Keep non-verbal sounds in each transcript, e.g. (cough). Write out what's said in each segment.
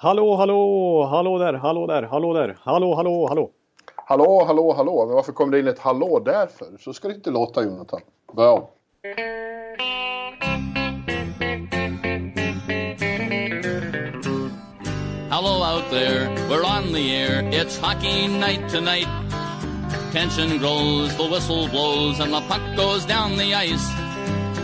Hallå, hallå, hallå där, hallå där, hallå där, hallå, hallå, hallå. Hallå, hallå, hallå. Men varför kom det in ett hallå där för? Så ska det inte låta Jonathan. Börja om. Hello out there, we're on the air. It's hockey night tonight. Tension grows, the whistle blows, and the puck goes down the ice.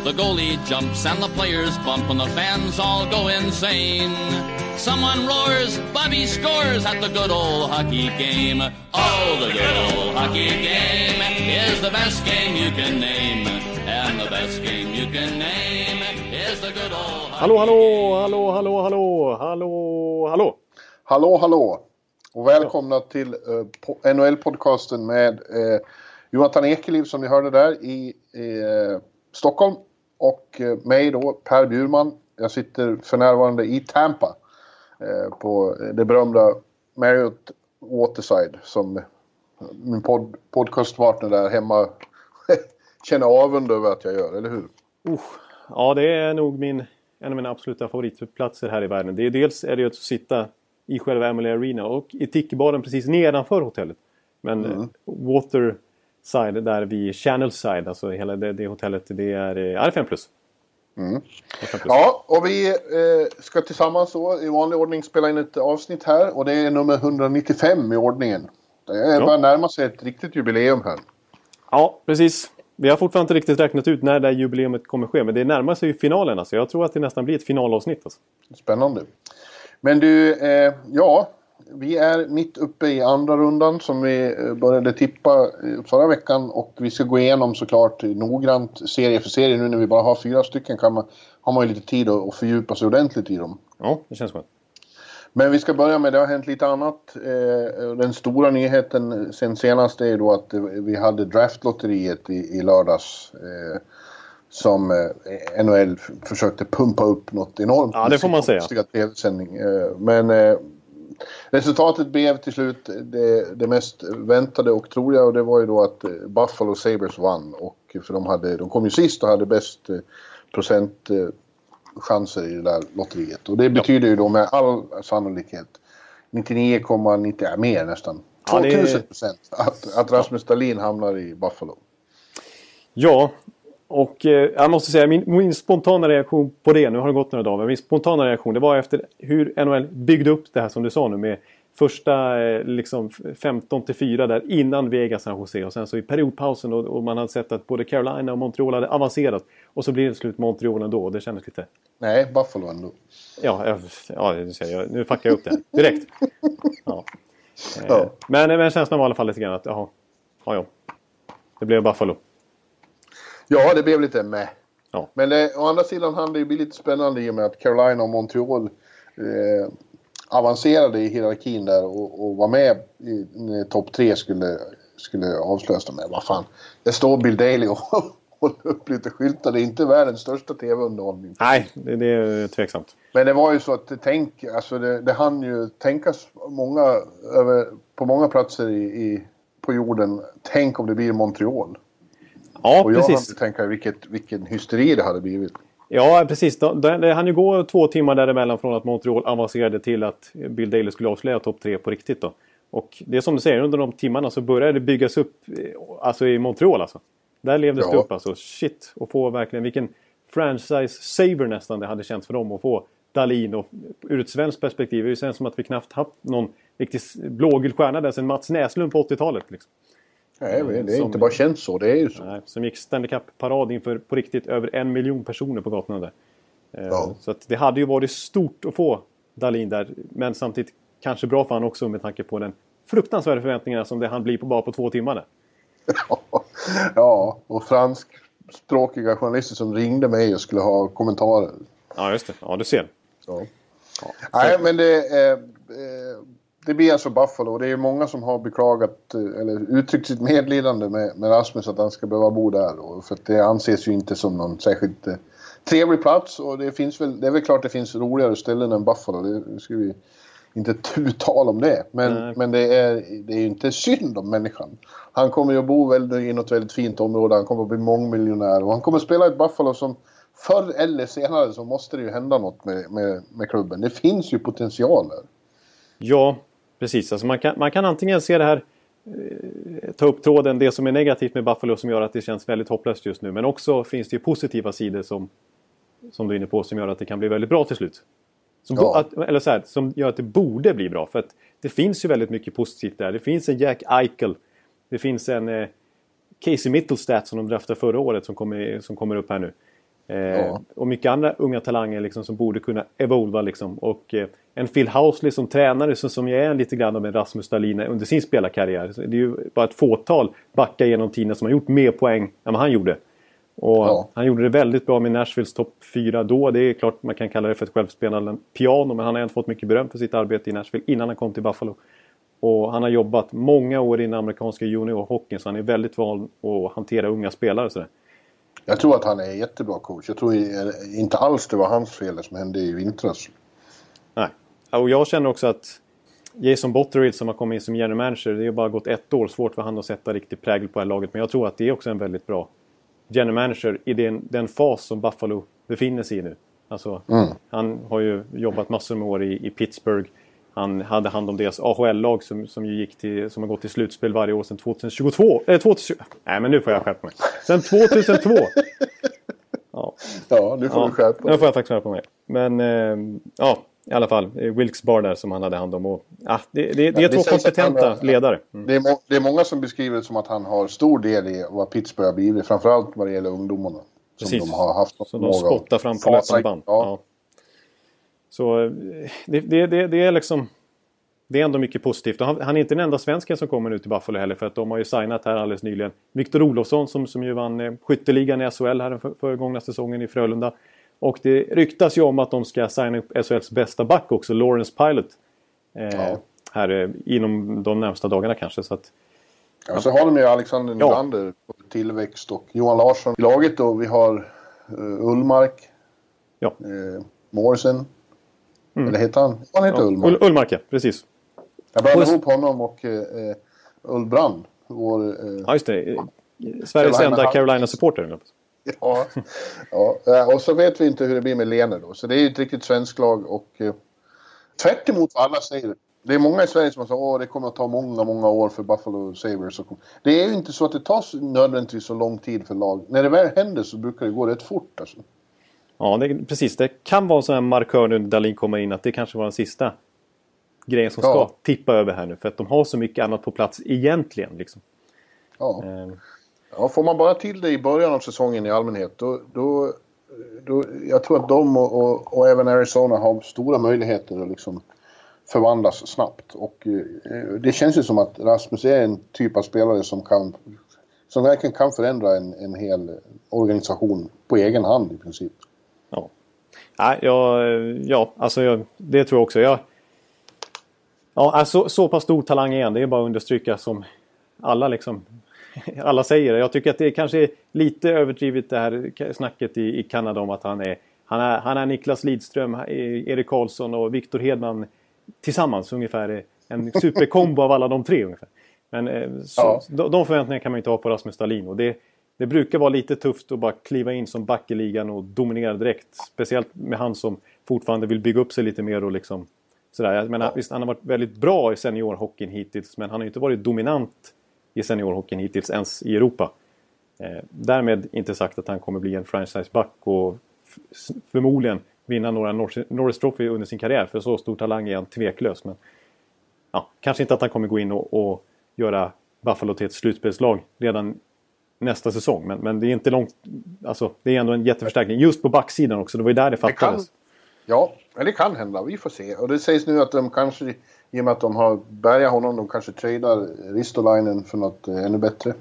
The goalie jumps and the players bump, and the fans all go insane. Someone roars, Bobby scores at the good old hockey game. Oh, the good old hockey game is the best game you can name. And the best game you can name is the good old hockey Hallå, hallå, hallå, hallå, hallå, hallå, hallå. Hallå, hallå. Och välkomna till uh, NHL-podcasten med uh, Jonathan Ekeliv som ni hörde där i uh, Stockholm. Och uh, mig då, Per Bjurman. Jag sitter för närvarande i Tampa. På det berömda Marriott Waterside som min pod podcastpartner där hemma (laughs) känner avund över att jag gör, eller hur? Uh, ja, det är nog min, en av mina absoluta favoritplatser här i världen. Det är, dels är det att sitta i själva Emily Arena och i Tiki-baren precis nedanför hotellet. Men mm. Waterside där vid Channelside, alltså hela det, det hotellet, det är, är 5 plus. Mm. Ja, och vi eh, ska tillsammans då i vanlig ordning spela in ett avsnitt här och det är nummer 195 i ordningen. Det är bara närma sig ett riktigt jubileum här. Ja, precis. Vi har fortfarande inte riktigt räknat ut när det här jubileet kommer ske, men det närmar sig ju finalen. Alltså. Jag tror att det nästan blir ett finalavsnitt. Alltså. Spännande. Men du, eh, ja, vi är mitt uppe i andra rundan som vi eh, började tippa eh, förra veckan och vi ska gå igenom såklart noggrant serie för serie. Nu när vi bara har fyra stycken kan man, har man ju lite tid att fördjupa sig ordentligt i dem. Ja, det känns skönt. Men vi ska börja med, det har hänt lite annat. Den stora nyheten sen senast är då att vi hade draftlotteriet i, i lördags som eh, NHL försökte pumpa upp något enormt. Ja, det får man säga. TV-sändning. Eh, men eh, resultatet blev till slut det, det, mest väntade och troliga och det var ju då att Buffalo Sabres vann. Och för de, hade, de kom ju sist och hade bäst procentchanser i det där lotteriet. Och det betyder ju då med all sannolikhet 99,90, ja, mer nästan. 2000 procent att, att Rasmus Dahlin hamnar i Buffalo. Ja, och eh, jag måste säga, min, min, spontana reaktion på det, nu har det gått några dagar, men min spontana reaktion det var efter hur NHL byggde upp det här som du sa nu med första eh, liksom 15 till 4 där innan Vegas San Jose och sen så i periodpausen och, och, man hade sett att både Carolina och Montreal hade avancerat och så blir det slut Montreal ändå och det kändes lite... Nej, Buffalo ändå. Ja, jag, ja jag, nu fuckar jag upp det här direkt. Ja. ja. (laughs) Men, men känslan var i alla fall lite grann att jaha, ja, ja. Det blev Buffalo. Ja, det blev lite med. Ja. Men det, å andra sidan hann det ju bli lite spännande i och med att Carolina och Montreal eh, avancerade i hierarkin där och, och var med i topp tre skulle, skulle avslöjas. Men vad fan, det står Bill Daley och (laughs) håller upp lite skyltar. Det är inte världens största tv-underhållning. Nej, det, det, är tveksamt. Men det var ju så att tänk, alltså det, det hann ju tänkas många, över, på många platser i, i, på jorden. Tänk om det blir Montreal. Ja, och jag precis. hade tänkt vilket, vilken hysteri det hade blivit. Ja, precis. Det hann ju gå två timmar däremellan från att Montreal avancerade till att Bill Daley skulle avslöja topp tre på riktigt. Då. Och det är som du säger, under de timmarna så började det byggas upp alltså i Montreal alltså. Där levdes ja. det upp alltså. Shit! Och få verkligen vilken franchise-saver nästan det hade känts för dem att få Dalin. Och ur ett svenskt perspektiv det känns som att vi knappt haft någon riktig blågul stjärna där sedan Mats Näslund på 80-talet. Liksom. Nej, det är som, inte bara känns så, det är ju så. Nej, som gick Stanley Cup-parad inför på riktigt över en miljon personer på gatorna där. Eh, ja. Så det hade ju varit stort att få Dalin där, men samtidigt kanske bra för honom också med tanke på den fruktansvärda förväntningarna som det han blir på bara på två timmar. Där. (laughs) ja, och franskspråkiga journalister som ringde mig och skulle ha kommentarer. Ja, just det. Ja, du ser. Ja. Ja. Nej, men det... Eh, eh, det blir alltså Buffalo och det är många som har beklagat eh, eller uttryckt sitt medlidande med, med Rasmus att han ska behöva bo där. Och för att det anses ju inte som någon särskilt eh, trevlig plats och det finns väl, det är väl klart det finns roligare ställen än Buffalo. Det ska vi inte (laughs) tu tal om det. Men, men det, är, det är ju inte synd om människan. Han kommer ju att bo väldigt, i något väldigt fint område, han kommer att bli mångmiljonär och han kommer att spela i ett Buffalo som förr eller senare så måste det ju hända något med, med, med klubben. Det finns ju potential där. Ja, precis. Alltså man, kan, man kan antingen se det här eh, ta upp tråden, det som är negativt med Buffalo som gör att det känns väldigt hopplöst just nu. Men också finns det ju positiva sidor som, som du är inne på som gör att det kan bli väldigt bra till slut. Som, Ja. att, eller så här, som gör att det borde bli bra. För att det finns ju väldigt mycket positivt där. Det finns en Jack Eichel. Det finns en eh, Casey Mittelstadt som de draftade förra året som kommer, som kommer upp här nu. Eh, Ja. Och mycket andra unga talanger liksom, som borde kunna evolva. Liksom. Och eh, en Phil Housley som tränare som, som ju är lite grann av en Rasmus Dahlin under sin spelarkarriär. Så det är ju bara ett fåtal backar genom tiden som har gjort mer poäng än vad han gjorde. Och Ja. Han gjorde det väldigt bra med Nashvilles topp 4 då. Det är klart man kan kalla det för ett självspelande piano. Men han har ändå fått mycket beröm för sitt arbete i Nashville innan han kom till Buffalo. Och han har jobbat många år i den amerikanska juniorhockeyn så han är väldigt van att hantera unga spelare. Sådär. Jag tror att han är en jättebra coach. Jag tror inte alls det var hans fel det som hände i vintras. Och jag känner också att Jason Botterill som har kommit in som general manager, det har bara gått ett år. Svårt för han att sätta riktig prägel på det här laget. Men jag tror att det är också en väldigt bra general manager i den, den fas som Buffalo befinner sig i nu. Alltså, Mm. Han har ju jobbat massor med år i, i Pittsburgh. Han hade hand om deras AHL-lag som, som, gick till, som har gått till slutspel varje år sedan 2022. Eh, 2020, nej, men nu får jag skärpa mig. Sen 2002! ja. Ja, nu får Ja, du skärpa Nu dig. får jag faktiskt skärpa mig. Men eh, ja, i alla fall. Wilkes Bar där som han hade hand om. Och, ja, det, det, det är två han kompetenta har- ledare. Mm. Det är, må- det är många som beskriver det som att han har stor del i vad Pittsburgh har blivit. Framförallt vad det gäller ungdomarna. Som Precis. de har haft Så de spottar fram på löpande band. Ja. Ja. Så eh, det, det, är liksom... Det är ändå mycket positivt. Han, han är inte den enda svensken som kommer nu till Buffalo heller. För att de har ju signat här alldeles nyligen. Viktor Olofsson som, som ju vann eh, skytteligan i SHL här den för, säsongen i Frölunda. Och det ryktas ju om att de ska signa upp SHLs bästa back också, Lawrence Pilot. Eh, Ja. Här eh, inom de närmsta dagarna kanske. Så att, Ja, så har de ju Alexander Ja. Nylander på tillväxt och Johan Larsson i laget och vi har uh, Ullmark. Ja. Uh, Morrison. Eller heter han? Han heter ja, Ullmark. Ull, Ullmark, ja, precis. Jag blandade ihop honom och uh, Ullbrand. Vår, eh, Ja, just det. Eh, Sveriges Carolina enda. Carolina-supporter. Ja, ja. och så vet vi inte hur det blir med Lene då. Så det är ju ett riktigt svenskt lag och eh, tvärt emot vad alla säger. Det är många i Sverige som säger att det kommer att ta många, många år för Buffalo Sabres. att komma." Det är ju inte så att det tar nödvändigtvis så lång tid för lag. När det väl händer så brukar det gå rätt fort alltså. Ja, det, precis. Det kan vara en sån här markör nu när Dahlin kommer in att det kanske var den sista grejen som ska Ja. tippa över här nu. För att de har så mycket annat på plats egentligen. Liksom. Ja. Eh, ja, får man bara till det i början av säsongen i allmänhet då... då, då jag tror att de och, och, och även Arizona har stora möjligheter att liksom förvandlas snabbt. Och eh, det känns ju som att Rasmus är en typ av spelare som kan som verkligen kan förändra en, en hel organisation på egen hand i princip. ja. Nej, jag, ja, alltså jag, det tror jag också. Jag, ja, så, så pass stor talang är han. Det är bara att understryka som alla liksom (laughs) alla säger. Jag tycker att det kanske är lite överdrivet det här snacket i, i Kanada om att han är han är, han är Niklas Lidström, Erik Karlsson och Viktor Hedman tillsammans ungefär. En superkombo av alla de tre ungefär. Men eh, så, Ja. de, de förväntningarna kan man inte ha på Rasmus Dahlin. Och det, det brukar vara lite tufft att bara kliva in som back i ligan och dominera direkt. Speciellt med han som fortfarande vill bygga upp sig lite mer och liksom sådär. Jag menar, visst, han har varit väldigt bra i seniorhockeyn hittills men han har ju inte varit dominant i seniorhockeyn hittills ens i Europa. Eh, därmed inte sagt att han kommer bli en franchiseback och förmodligen vinna några Norris- Norris Trophy under sin karriär. För så stor talang är han tveklös. Men ja, kanske inte att han kommer gå in och, och göra Buffalo till ett slutspelslag redan nästa säsong. Men, men det är inte långt... Alltså, det är ändå en jätteförstärkning. Just på backsidan också. Det var ju där det Det kan, fattades. ja, det kan hända. Vi får se. Och det sägs nu att de kanske, i och med att de har bärgat honom, de kanske tradar Ristolainen för något eh, ännu bättre.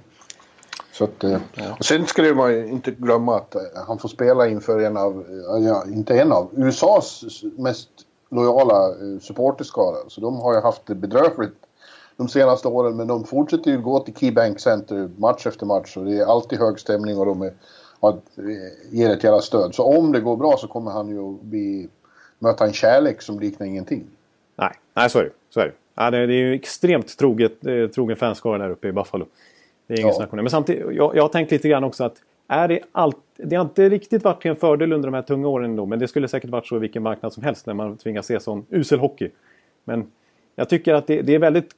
Så att, eh, och sen ska man ju inte glömma att eh, han får spela inför en av, ja, inte en av, USAs mest lojala supporterskara. Så de har ju haft det bedrövligt de senaste åren. Men de fortsätter ju gå till Keybank Center match efter match. Och det är alltid hög stämning och de är, har, ger ett jävla stöd. Så om det går bra så kommer han ju att bli, möta en kärlek som liknar ingenting. Nej, nej så är det. Så är det. Ja, det, är ju extremt troget, eh, trogen fanskara där uppe i Buffalo. Det är ingen Ja. snack om det. Men samtidigt, jag, jag har tänkt lite grann också att är det, allt, det har inte riktigt varit till en fördel under de här tunga åren ändå. Men det skulle säkert varit så i vilken marknad som helst när man tvingas se sån usel hockey. Men jag tycker att det, det är väldigt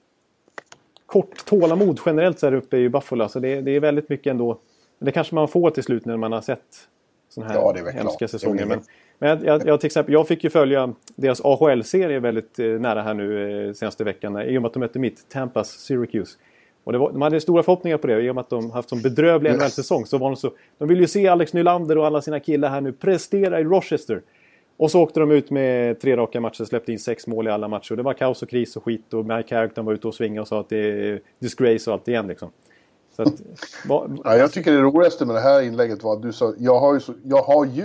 kort tålamod generellt så här uppe i Buffalo. Alltså det, det är väldigt mycket ändå. Det kanske man får till slut när man har sett sådana här Ja, hemska klart. säsonger. Men, men jag, jag, till exempel, jag fick ju följa deras AHL-serie väldigt eh, nära här nu eh, senaste veckan. I och med att de mötte mitt, Tampas Syracuse. Och det var, de hade stora förhoppningar på det. I och med att de haft sån bedrövlig. NHL-säsong så var de så... De ville ju se Alex Nylander och alla sina killar här nu prestera i Rochester. Och så åkte de ut med tre raka matcher, släppte in sex mål i alla matcher. Och det var kaos och kris och skit. Och Mike Carrington var ute och svingade och sa att det är disgrace och allt igen liksom. Så att, vad- Ja, jag tycker det roligaste med det här inlägget var att du sa, jag har ju, så, jag har ju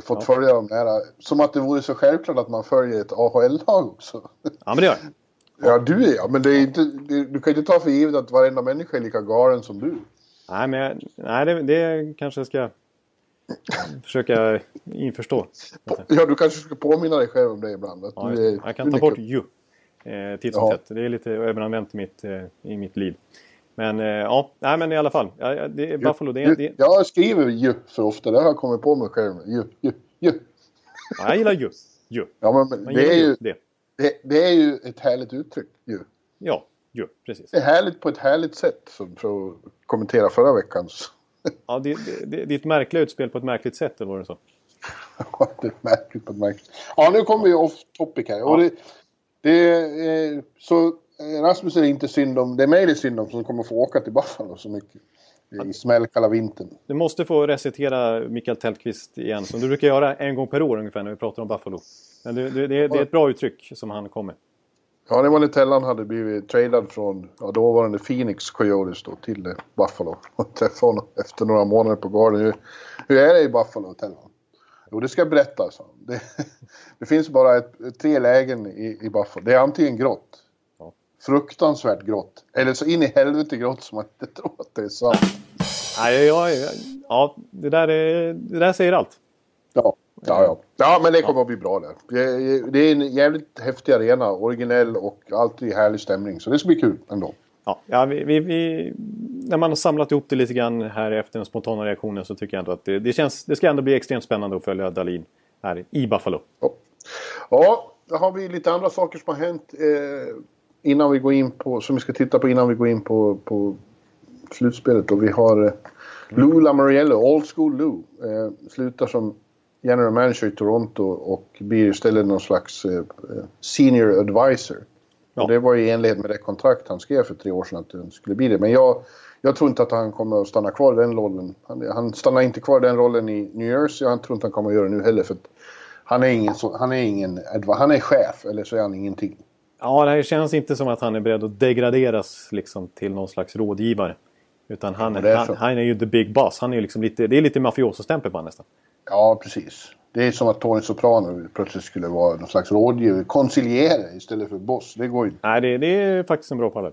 fått följa dem nära. Som att det vore så självklart att man följer ett AHL-lag också. Ja, men det gör jag. (laughs) Ja, du är ja, men det är inte, det, du kan inte ta för givet att varenda människa är lika galen som du. Nej, men jag, nej, det, det kanske jag ska (laughs) försöka införstå. Ja, du kanske ska påminna dig själv om det ibland. Att Ja, du är, jag kan du ta bort ju. Eh, titt som Ja. tätt. Det är lite överanvänt mitt, eh, i mitt liv. Men eh, ja, nej men i alla fall. Ja, ja, det Buffalo. Det det, Jag skriver ju för ofta, det har jag kommit på mig själv. Ju, ju, ju. ja, jag gillar ju. ju. Ja, men, men det, är ju, det. det, det är ju ett härligt uttryck. Ju. Ja, ju. Precis. Det är härligt på ett härligt sätt, som för att kommentera förra veckans. (laughs) Ja, det, det, det, är ett märkligt utspel på ett märkligt sätt, eller var det så? det är märkligt på ett märkligt Ja, nu kommer vi off topic här. Och det, det, är- så Rasmus är det inte synd om, det är mig det är synd om som kommer få åka till Buffalo så mycket. I smällkalla vintern. Du måste få recitera Mikael Tellqvist igen, som du brukar göra en gång per år ungefär när vi pratar om Buffalo. Men det, det, det, det är ett bra uttryck som han kommer. Ja, det var när Tellan hade blivit tradad från ja, dåvarande Phoenix Coyotes då, till eh, Buffalo. (laughs) Och träffade honom efter några månader på gården. Hur, hur är det i Buffalo, Tellan? Jo, det ska jag berätta, han. Det, (laughs) det finns bara ett, tre lägen i, i Buffalo. Det är antingen grått. Fruktansvärt grått, eller så in i helvete grått som man inte tror att det är sant. Nej, ja, ja, ja det, där är, det där säger allt. Ja, ja, ja. ja men det kommer att bli bra där. Det- Det är en jävligt häftig arena, originell och alltid härlig stämning. Så det ska bli kul ändå. Ja, ja vi, vi, vi, när man har samlat ihop det lite grann här efter den spontana reaktionen så tycker jag ändå att det, det, känns, det ska ändå bli extremt spännande att följa Dalin här i Buffalo. Ja, ja då har vi lite andra saker som har hänt eh, innan vi går in på, som vi ska titta på innan vi går in på, på slutspelet. Och vi har eh, Lou Lamoriello, Old School Lou, eh, slutar som general manager i Toronto och blir istället någon slags eh, eh, senior advisor. Ja. Och det var i enlighet med det kontrakt han skrev för tre år sedan att det skulle bli det. Men jag, jag tror inte att han kommer att stanna kvar i den rollen. Han, han stannar inte kvar i den rollen i New Jersey och han tror inte han kommer att göra det nu heller. För han är ingen, han är ingen, han är chef eller så är han ingenting. Ja, det här känns inte som att han är beredd att degraderas liksom, till någon slags rådgivare. Utan han, det är han, han är ju the big boss. Han är ju liksom lite, det är lite mafiosostämpel på honom nästan. Ja, precis. Det är som att Tony Soprano plötsligt skulle vara någon slags rådgivare, konciliere istället för boss. Det går ju inte. Nej, det, det är faktiskt en bra parallell.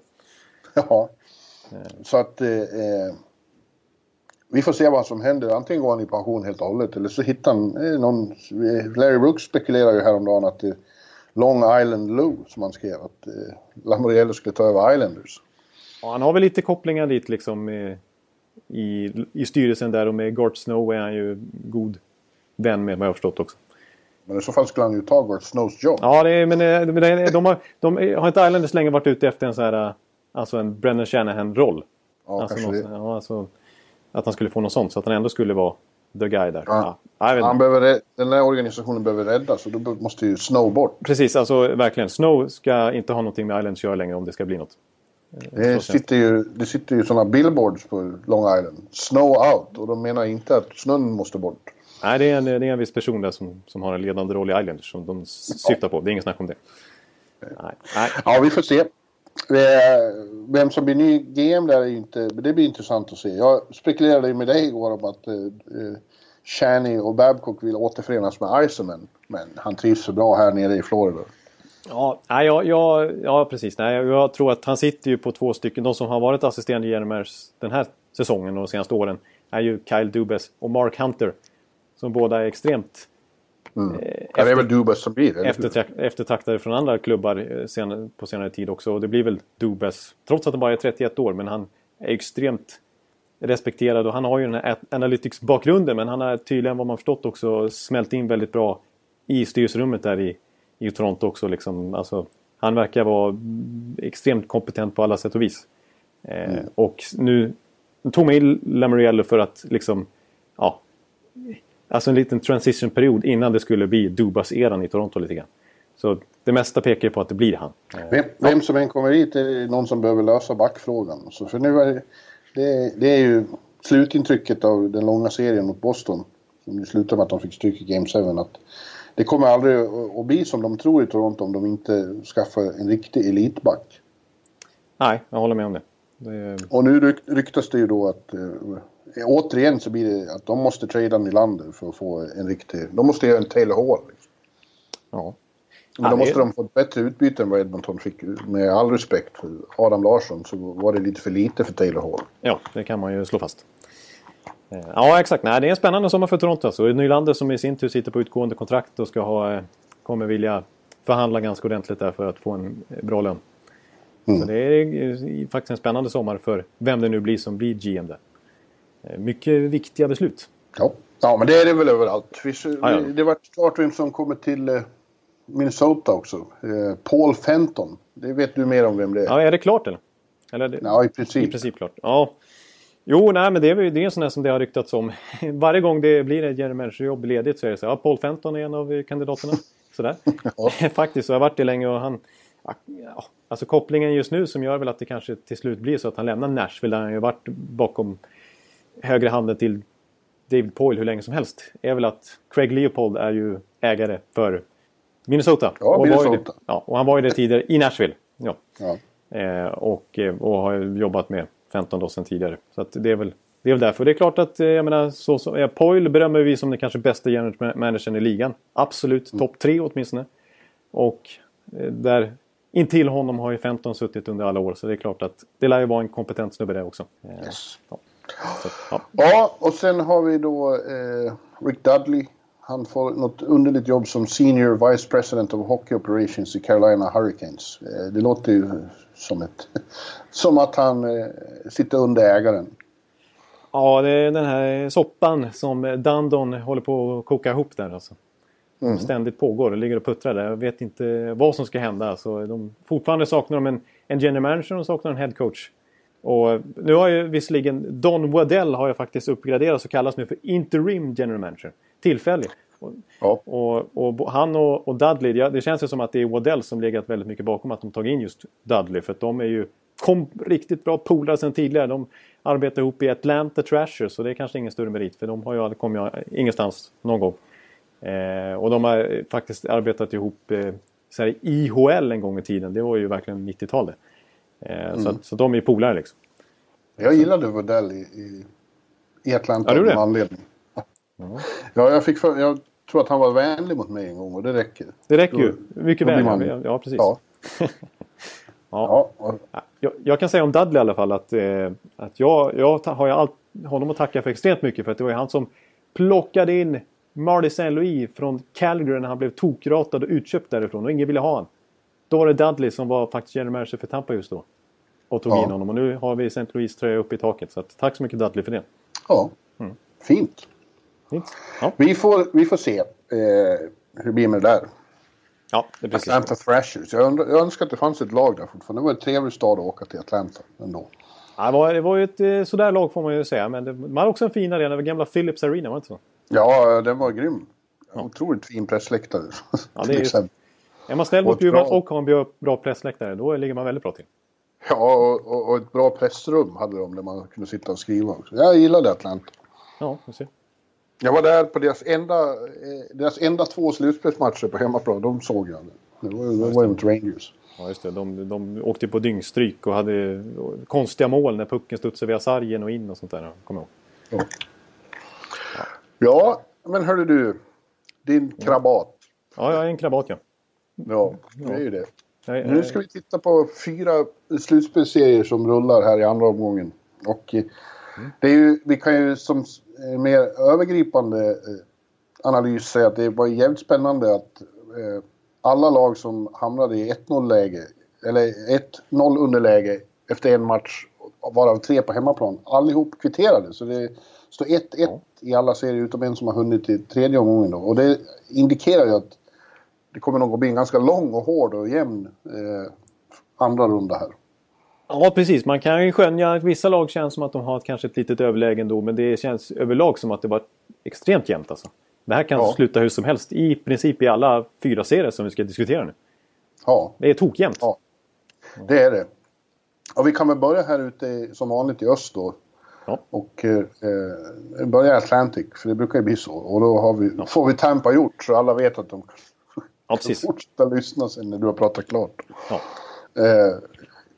Ja. Så att eh, eh, vi får se vad som händer. Antingen går han i pension helt och hållet eller så hittar han eh, någon... Larry Brooks spekulerar ju häromdagen att eh, Long Island Lou, som han skrev, att eh, Lamoriello skulle ta över Islanders. Ja, han har väl lite kopplingar dit liksom eh, i, i styrelsen där och med Gort Snow är han ju god vän med vad jag har förstått också. Men i så fall skulle han ju ta Gort Snows jobb. Ja, det men, eh, men det, de har, de har inte Islanders länge varit ute efter en sån här, eh, alltså en Brennan Shanahan-roll. Ja, alltså, kanske någon, ja, alltså, att han skulle få något sånt så att han ändå skulle vara the guy där. Ja. Ja, Han behöver, den här organisationen behöver räddas och då måste ju Snow bort. Precis, alltså verkligen. Snow ska inte ha någonting med Islanders att göra längre om det ska bli något. Det känns det. sitter, ju, det sitter ju sådana billboards på Long Island. Snow out. Och de menar inte att snön måste bort. Nej, det är en, det är en viss person där som, som har en ledande roll i Islanders som de syftar på. Det är inget snack om det. Nej, nej. Ja, vi får se. Eh, vem som blir ny GM där är ju inte... Det blir intressant att se. Jag spekulerade ju med dig igår om att eh, eh Shani och Babcock vill återförenas med Iceman. Men han trivs så bra här nere i Florida. Ja, ja, ja, ja precis. Nej, jag, jag tror att han sitter ju på två stycken. De som har varit assisterande GMers den här säsongen och de senaste åren är ju Kyle Dubas och Mark Hunter. Som båda är extremt eh, Ja, det är väl Dubas som blir det? eftertrak- eftertraktade från andra klubbar eh, sen, på senare tid också. Och det blir väl Dubas, trots att han bara är 31 år, men han är extremt respekterad och han har ju den här Analytics-bakgrunden men han har tydligen vad man förstått också smält in väldigt bra i styrelserummet där i, i Toronto också. Liksom. Alltså, han verkar vara extremt kompetent på alla sätt och vis. Eh, mm. Och nu tog man in Lamoriello för att liksom, ja, alltså en liten transition-period innan det skulle bli Dubas-eran i Toronto lite grann. Så det mesta pekar på att det blir han. Vem, vem som än kommer hit är någon som behöver lösa backfrågan. Så för nu är det, det är ju slutintrycket av den långa serien mot Boston. Som slutade med att de fick stryk i Game 7. Att det kommer aldrig att bli som de tror i Toronto om de inte skaffar en riktig elitback. Nej, jag håller med om det. det... Och nu ryk, ryktas det ju då att äh, återigen så blir det att de måste trada Nylander för att få en riktig... De måste göra en Taylor Hall. Liksom. Ja. Men då måste de få ett bättre utbyte än vad Edmonton fick. Med all respekt för Adam Larsson så var det lite för lite för Taylor Hall. Ja, det kan man ju slå fast. Eh, ja, exakt. Nej, det är en spännande sommar för Toronto. Alltså. Nylander som i sin tur sitter på utgående kontrakt och ska ha, eh, kommer vilja förhandla ganska ordentligt där för att få en eh, bra lön. Mm. Så det är faktiskt en spännande sommar för vem det nu blir som blir GM där. Mycket viktiga beslut. Ja, ja men det är det väl överallt. Vi, ja, ja. Det var klart vem som kommer till Minnesota också. Paul Fenton. Det vet du mer om vem det är. Ja, är det klart eller? eller ja, i princip. I princip klart. Ja. Jo, nej, men det är, det är en sån där som det har ryktats om. (laughs) Varje gång det blir ett manager-jobb ledigt så är det så ja, Paul Fenton är en av kandidaterna. (laughs) Sådär. (laughs) Faktiskt, så har jag varit det länge och han... Ja, alltså kopplingen just nu som gör väl att det kanske till slut blir så att han lämnar Nashville där han ju varit bakom högra handen till David Poyle hur länge som helst. Är väl att Craig Leopold är ju ägare för Minnesota. Ja, och Minnesota. Det, ja, och han var ju det tidigare i Nashville. Ja. ja. Eh, och, eh, och har jobbat med 15 då sen tidigare. Så det är väl det är väl därför. Det är klart att, eh, jag menar, så, så, ja, Poyle berömmer vi som den kanske bästa managern i ligan. Absolut, mm. topp tre åtminstone. Och eh, där intill honom har ju 15 suttit under alla år. Så det är klart att det lär ju vara en kompetent snubbe där också. Eh, yes. Ja. Så, ja. ja. och sen har vi då eh, Rick Dudley. Han får något underligt jobb som Senior Vice President of Hockey Operations i Carolina Hurricanes. Eh, det låter ju som, ett, (laughs) som att han eh, sitter under ägaren. Ja, det är den här soppan som Dundon håller på att koka ihop där alltså. Mm. Ständigt pågår och ligger och puttrar där. Jag vet inte vad som ska hända. Alltså, de, fortfarande saknar de en, en general manager och saknar en head coach. Och nu har ju visserligen Don Waddell har ju faktiskt uppgraderats och kallas nu för interim general manager. Tillfällig. Och, ja. och, och, han och, och Dudley, ja, det känns ju som att det är Waddell som legat väldigt mycket bakom att de tagit in just Dudley. För att de är ju kom, riktigt bra polare sedan tidigare. De arbetar ihop i Atlanta Trashers så det är kanske ingen större merit för de har ju kommit ingenstans någon gång. Eh, och de har faktiskt arbetat ihop eh, så här, IHL en gång i tiden. Det var ju verkligen 90-talet. Eh, mm. så, så de är ju polare liksom. Jag gillade Waddell i, i, i Atlanta ja, av någon anledning. Ja. ja, jag, fick för, jag tror att han var vänlig mot mig en gång och det räcker. Det räcker ju. Mycket. Man... Ja, precis. Ja. (laughs) ja. ja. Jag, jag, kan säga om Dudley i alla fall att, eh, att jag, jag har ju allt, honom att tacka för extremt mycket. För att det var ju han som plockade in Marty St. Louis från Calgary när han blev tokratad och utköpt därifrån och ingen ville ha honom. Då var det Dudley som var faktiskt general manager för Tampa just då. Och tog ja. in honom och nu har vi St. Louis tröja uppe i taket. Så att, tack så mycket Dudley för det. Ja, mm. fint. Ja. Vi, får, vi får se eh, hur det blir med det där. Ja, det precis. Atlanta Thrashers. Jag, jag önskar att det fanns ett lag där fortfarande. Det var en trevlig stad att åka till Atlanta ändå. Ja, det, var, det var ju ett eh, sådär lag får man ju säga. Men det, man hade också en fin arena. Det var gamla Philips Arena, var det inte så? Ja, den var grym. Ja. Otroligt fin pressläktare. Ja, det är just, (laughs) är man snäll mot Djurgården och har en bra pressläktare, då ligger man väldigt bra till. Ja, och, och, och, ett bra pressrum hade de där man kunde sitta och skriva också. Jag gillade Atlanta. Ja, vi ser. Jag var där på deras enda, eh, deras enda två slutspelsmatcher på hemmaplan. De såg jag. Det var, det var mot Rangers. Ja, just det. De, de åkte på dyngstryk och hade konstiga mål när pucken studsade via sargen och in och sånt där. Kommer ihåg. Ja. ja, men hörde du. Din krabat. Ja, jag är en krabat ja. Ja, det är ju det. Nej, nu ska vi titta på fyra slutspelsserier som rullar här i andra omgången. Och mm. det är ju, vi kan ju som mer övergripande eh, analys säga att det var jävligt spännande att eh, alla lag som hamnade i 1-0 läge, eller 1-0 underläge efter en match varav tre på hemmaplan. Allihop kvitterade, så det står 1-1 ja. i alla serier utom en som har hunnit till tredje omgången. Då. Och det indikerar ju att det kommer nog att bli en ganska lång och hård och jämn eh, andra runda här. Ja, precis. Man kan ju skönja att vissa lag känns som att de har kanske ett litet överläge ändå. Men det känns överlag som att det var extremt jämnt alltså. Det här kan ja. sluta hur som helst. I princip i alla fyra serier som vi ska diskutera nu. Ja. Det är tokjämnt. Ja, det är det. Och vi kan väl börja här ute som vanligt i öst då. Ja. Och eh, börja Atlantic, för det brukar ju bli så. Och då vi, ja. får vi Tampa gjort så alla vet att de ja, kan fortsätta lyssna sen när du har pratat klart. Ja. Eh,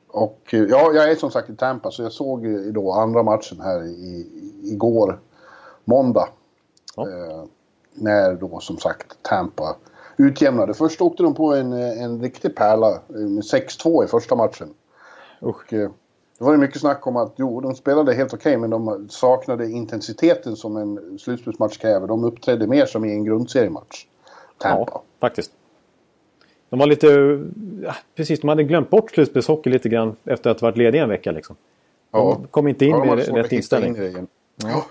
och ja, jag är som sagt i Tampa så jag såg ju då andra matchen här i, igår, måndag. Ja. Eh, när då som sagt Tampa utjämnade. Först åkte de på en, en riktig pärla med 6-2 i första matchen. Och eh, det var ju mycket snack om att jo, de spelade helt okej okay, men de saknade intensiteten som en slutspelsmatch kräver. De uppträdde mer som i en grundseriematch. Tampa. Ja, faktiskt. De var lite... Ja, precis, de hade glömt bort slutspelshockey lite grann efter att ha varit lediga en vecka liksom. De ja. kom inte in ja, med rätt inställning. In ja.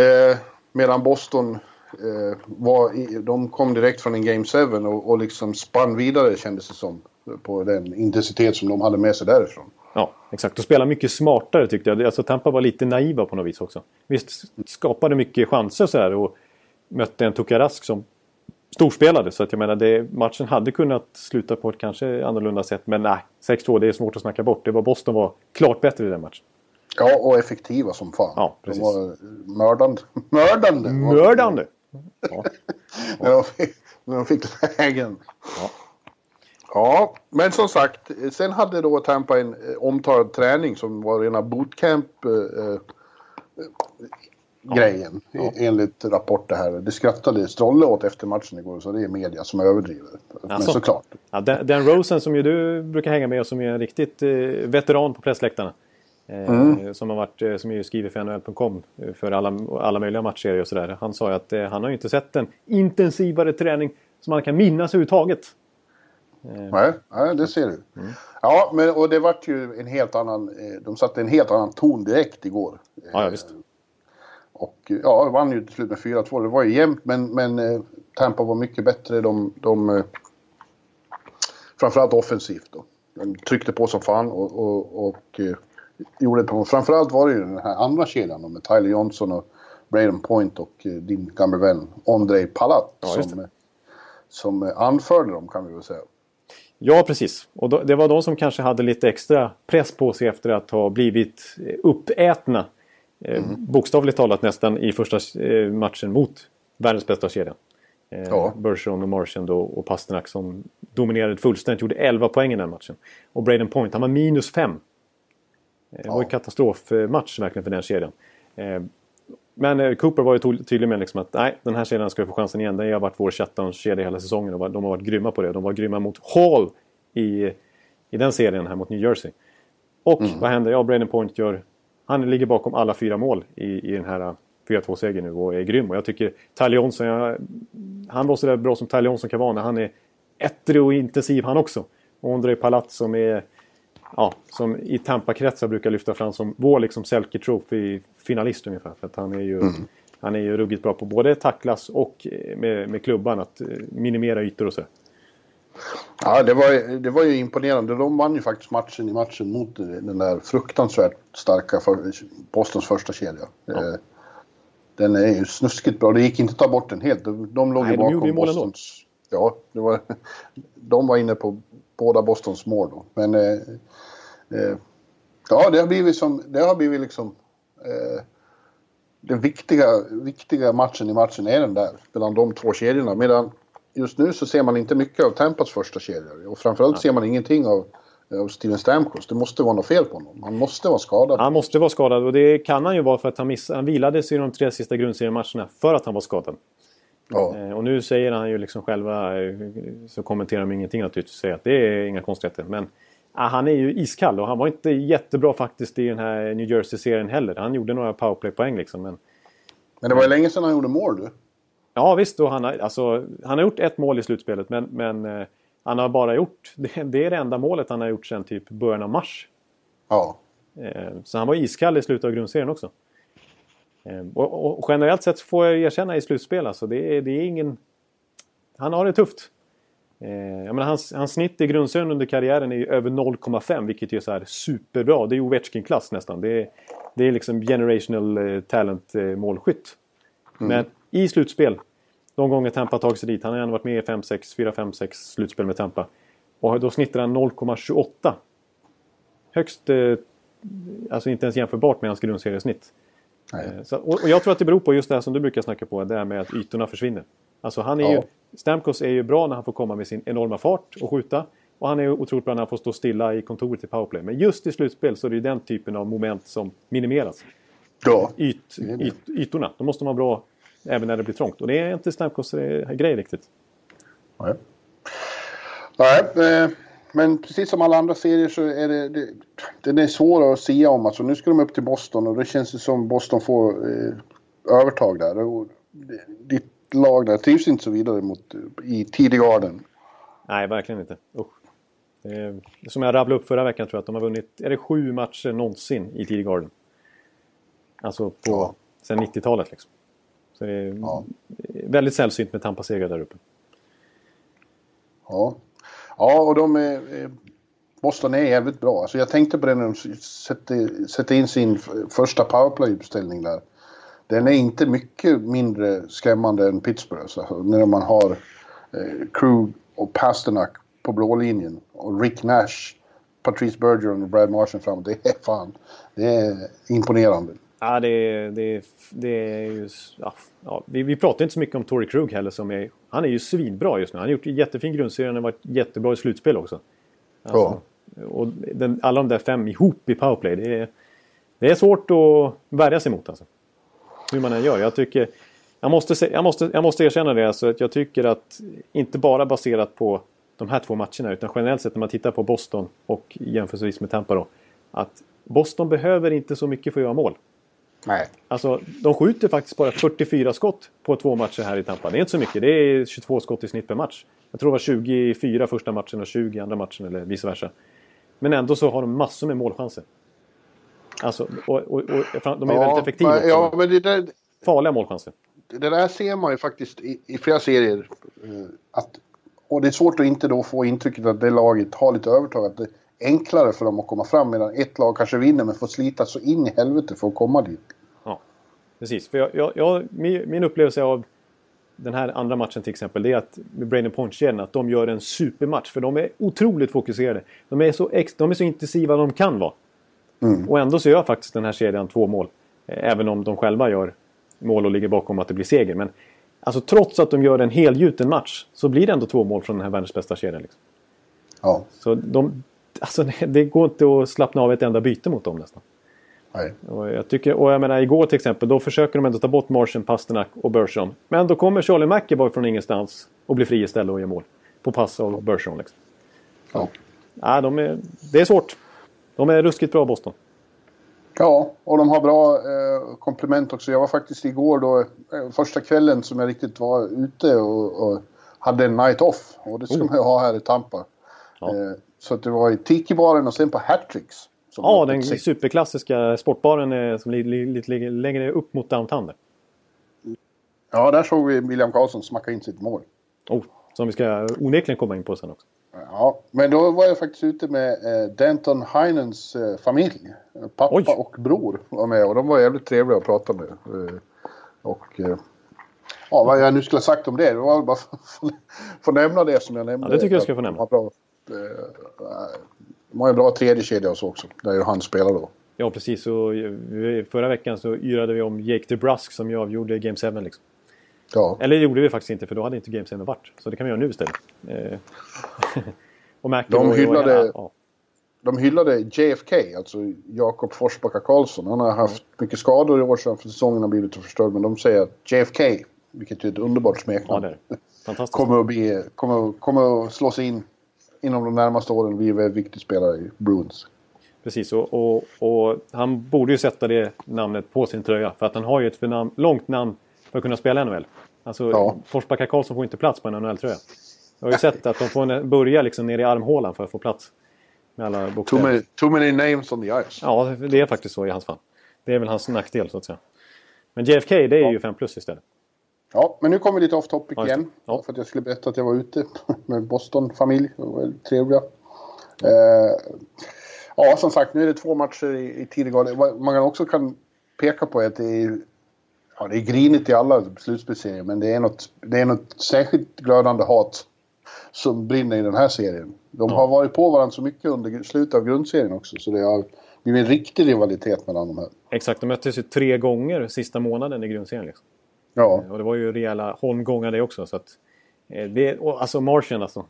Eh, medan Boston eh, var i, de kom direkt från en Game 7 och, och liksom spann vidare kändes det som. På den intensitet som de hade med sig därifrån. Ja, exakt. Och spela mycket smartare tyckte jag. Alltså Tampa var lite naiva på något vis också. Visst skapade mycket chanser så här och mötte en Tokarask som storspelade. Så att jag menar, det, matchen hade kunnat sluta på ett kanske annorlunda sätt. Men nej, 6-2 det är svårt att snacka bort. Det var Boston var klart bättre i den matchen. Ja, och effektiva som fan. Ja, precis. De var mördande. (laughs) Mördande! Mördande! Ja. när, (laughs) de fick, när de fick lägen. Ja. ja, men som sagt, sen hade då Tampa en eh, omtalad träning som var rena bootcamp eh, eh grejen ja. enligt rapporter här. Det skrattade Strolle åt efter matchen igår så det är media som överdriver. Men alltså, såklart. Ja, den, den Rosen som ju du brukar hänga med och som är en riktigt eh, veteran på pressläktarna. Eh, mm. Som, har varit, eh, som ju skriver för NHL.com eh, för alla, alla möjliga matcher och sådär. Han sa ju att eh, han har ju inte sett en intensivare träning som han kan minnas överhuvudtaget. Nej, nej, det ser du. Mm. Ja, men och det vart ju en helt annan... De satte en helt annan ton direkt igår. Ja, ja visst. Och ja, vann ju till slut med 4-2. Det var ju jämnt, men, men Tampa var mycket bättre. De, de, framförallt offensivt då. De tryckte på som fan och, och, och gjorde det Framförallt var det ju den här andra kedjan med Tyler Johnson och Braden Point och eh, din gamle vän Andrei Palat ja, som, som anförde dem kan vi väl säga. Ja, precis. Och då, det var de som kanske hade lite extra press på sig efter att ha blivit eh, uppätna. Eh, mm. bokstavligt talat nästan i första matchen mot världens bästa kedja. ja. Bergeron och Marchand och, och Pasternak som dominerade fullständigt. Gjorde 11 poäng i den matchen. Och Braden Point, han var minus 5 det var en katastrofmatch verkligen för den kedjan. Eh, men eh, Cooper var ju tydlig med liksom att nej, den här kedjan ska få chansen igen. Den har varit vår shutdown-kedja hela säsongen och de har varit grymma på det. De var grymma mot Hall i, i den serien här mot New Jersey. Och mm. vad händer? Ja, Braden Point gör... Han ligger bakom alla fyra mål i, i den här 4-2-segern nu och är grym. Och jag tycker jag, han var så där bra som Tyler Johnson kan vara när han är ettrig och intensiv han också. Och Andrei Palat som är ja, som i Tampa-kretsar brukar lyfta fram som vår liksom Selke Trophy-finalist ungefär. För att han är ju, mm. han är ju ruggigt bra på både tacklas och eh, med, med klubban att eh, minimera ytor och så. Ja, det var, det var ju imponerande. De vann ju faktiskt matchen i matchen mot den där fruktansvärt starka för, Bostons första kedja. Ja. Eh, den är ju snuskigt bra. Det gick inte att ta bort den helt. De, de låg ju bakom de Bostons... Ja, det var, de var inne på båda Bostons mål då. Men eh, eh, ja, det har blivit som, det har blivit liksom eh, den viktiga, viktiga matchen i matchen är den där mellan de två kedjorna. Medan just nu så ser man inte mycket av Tampas första kedja och framförallt ser man ingenting av av Steven Stamkos. Det måste vara något fel på honom. Han måste vara skadad. Han måste vara skadad och det kan han ju vara för att han, miss, han vilades i de tre sista grundseriematcherna för att han var skadad. Ja. Eh, och nu säger han ju liksom själva, eh, så kommenterar de ingenting naturligtvis, säger att det är inga konstigheter. Men ah, han är ju iskall och han var inte jättebra faktiskt i den här New Jersey-serien heller. Han gjorde några powerplay-poäng liksom. Men, men det var ju länge sedan han gjorde mål du. Ja visst, och han, har, alltså, han har gjort ett mål i slutspelet men, men eh, han har bara gjort, (laughs) det, det, är det enda målet han har gjort sedan typ början av mars. Ja. Eh, så han var iskall i slutet av grundserien också. Eh, och, och, generellt sett får jag erkänna i slutspel alltså, det är, det är ingen... Han har det tufft. Eh, menar, hans, hans snitt i grundserien under karriären är ju över 0,5 vilket är så här superbra. Det är Ovechkin-klass nästan. Det är, det är liksom generational eh, talent eh. Mm. Men i slutspel, de gånger Tampa tagit sig dit, han har ändå varit med i 5-6, 4-5-6 slutspel med Tampa. Och då snittar han 0,28. Högst, eh, alltså inte ens jämförbart med hans grundseriesnitt. Eh, så, och, och, jag tror att det beror på just det här som du brukar snacka på, det här med att ytorna försvinner. Alltså han är ja. ju, Stamkos är ju bra när han får komma med sin enorma fart och skjuta. Och han är otroligt bra när han får stå stilla i kontoret i powerplay. Men just i slutspel så är det ju den typen av moment som minimeras. Ja. Yt, yt, ytorna, de måste vara bra även när det blir trångt. Och det är inte Stamkos grej riktigt. Nej. Nej, eh, men precis som alla andra serier så är det, det den är svår att säga om. Alltså nu ska de upp till Boston och då känns det som Boston får eh, övertag där. Och ditt lag där trivs inte så vidare mot, i tidig garden. Nej, verkligen inte. Usch. Eh, som jag rabblade upp förra veckan tror jag att de har vunnit, är det sju matcher någonsin i tidig garden? Alltså på, ja. sen 90-talet liksom. Så det är ja. väldigt sällsynt med Tampa-segrar där uppe. Ja. Ja, och de är... Boston är jävligt bra. Alltså jag tänkte på det när de sätter, sätter in sin första powerplay-uppställning där. Den är inte mycket mindre skrämmande än Pittsburgh. Alltså, när man har eh, Krug och Pasternak på blå linjen och Rick Nash, Patrice Bergeron och Brad Marchand fram. Det är fan, det är imponerande. Ja, det är, det det är ju... Ja, ja, vi, vi pratar inte så mycket om Tory Krug heller som är... Han är ju svinbra just nu. Han har gjort en jättefin grundserie och varit jättebra i slutspel också. Alltså, ja. Och den, alla de där fem ihop i powerplay, det är, det är svårt att värja sig mot alltså. Hur man än gör. Jag tycker... Jag måste, jag måste, jag måste erkänna det, alltså, att jag tycker att inte bara baserat på de här två matcherna utan generellt sett när man tittar på Boston och jämförelsevis med Tampa då. Att Boston behöver inte så mycket för att göra mål. Nej. Alltså, de skjuter faktiskt bara 44 skott på två matcher här i Tampa. Det är inte så mycket. Det är 22 skott i snitt per match. Jag tror det var 24 första matchen och 20 andra matchen eller vice versa. Men ändå så har de massor med målchanser. Alltså, och, och, och de är ja, väldigt effektiva också. Ja, men det där, Farliga målchanser. Det där ser man ju faktiskt i, i flera serier. Eh, att, och det är svårt att inte då få intrycket att det laget har lite övertag. Att det, enklare för dem att komma fram medan ett lag kanske vinner men får slita så in i helvete för att komma dit. Ja, precis. För jag, jag, jag min, upplevelse av den här andra matchen till exempel, det är att med Braden Ponchien att de gör en supermatch. För de är otroligt fokuserade. De är så, ex, de är så intensiva de kan vara. Mm. Och ändå så gör faktiskt den här serien två mål. Även om de själva gör mål och ligger bakom att det blir seger. Men alltså trots att de gör en helgjuten match så blir det ändå två mål från den här världens bästa serien. Liksom. Ja. Så de, alltså, (laughs) det går inte att slappna av ett enda byte mot dem nästan. Nej. Och jag, tycker, och jag menar igår till exempel, då försöker de ändå ta bort Martian, Pasternak och Bergeron. Men då kommer Charlie McAvoy från ingenstans och blir fri istället och gör mål. På pass av Bergeron liksom. Ja. Ja, de är, det är svårt. De är ruskigt bra Boston. Ja, och de har bra eh, komplement också. Jag var faktiskt igår då, eh, första kvällen som jag riktigt var ute och, och hade en night off. Och det ska oh. man ju ha här i Tampa. Ja. Eh, så att det var i Tiki-baren och sen på Hattricks. Ja, den superklassiska sportbaren är, som ligger lite längre upp mot downtown där. Ja, där såg vi William Karlsson smacka in sitt mål. Oh, som vi ska onekligen komma in på sen också. Ja, men då var jag faktiskt ute med eh, Denton Heinens eh, familj. Pappa Oj. och bror var med och de var jävligt trevliga att prata med. Eh, och eh, ja, vad jag nu skulle ha sagt om det, det var bara för att få nämna det som jag nämnde. Ja, det tycker jag ska få nämna. De har ju bra tredje kedja och så också, där ju han spelar då. Ja, precis. Och förra veckan så yrade vi om Jake DeBrusk som ju avgjorde Game 7 liksom. Ja. Eller det gjorde vi faktiskt inte för då hade inte Game 7 varit. Så det kan vi göra nu istället. Eh. (laughs) och de hyllade, och, ja. de hyllade JFK, alltså Jakob Forsbacka Karlsson. Han har haft mycket skador i år så för säsongen har blivit förstörd. Men de säger att JFK, vilket är ett underbart smeknamn, ja, kommer, att bli, kommer, kommer att slå sig in inom de närmaste åren. Vi är väldigt viktig spelare i Bruins. Precis, och, och, och, han borde ju sätta det namnet på sin tröja. För att han har ju ett namn, långt namn för att kunna spela NHL. Alltså, ja. Forsbacka Karlsson får inte plats på en NHL-tröja. Jag har ju sett att de får börja liksom nere i armhålan för att få plats. Med alla Too many, too many names on the ice. Ja, det är faktiskt så i hans fall. Det är väl hans nackdel så att säga. Men JFK, det är ju 5 plus istället. Ja, men nu kommer lite off topic Ja, igen. Ja. För att jag skulle berätta att jag var ute (laughs) med Boston-familj. Det var väldigt trevliga. Eh, ja, som sagt, nu är det två matcher i, i tidig grad. Vad Man kan också kan peka på att det är, ja, det är grinigt i alla slutspelsserier, men det är, något, det är något särskilt glödande hat som brinner i den här serien. De har varit på varandra så mycket under slutet av grundserien också, så det har blivit en riktig rivalitet mellan de här. Exakt, de möttes ju tre gånger sista månaden i grundserien. Liksom. Ja, Och det var ju rejäla holmgångar det också. Så att, eh, det, alltså Martian alltså.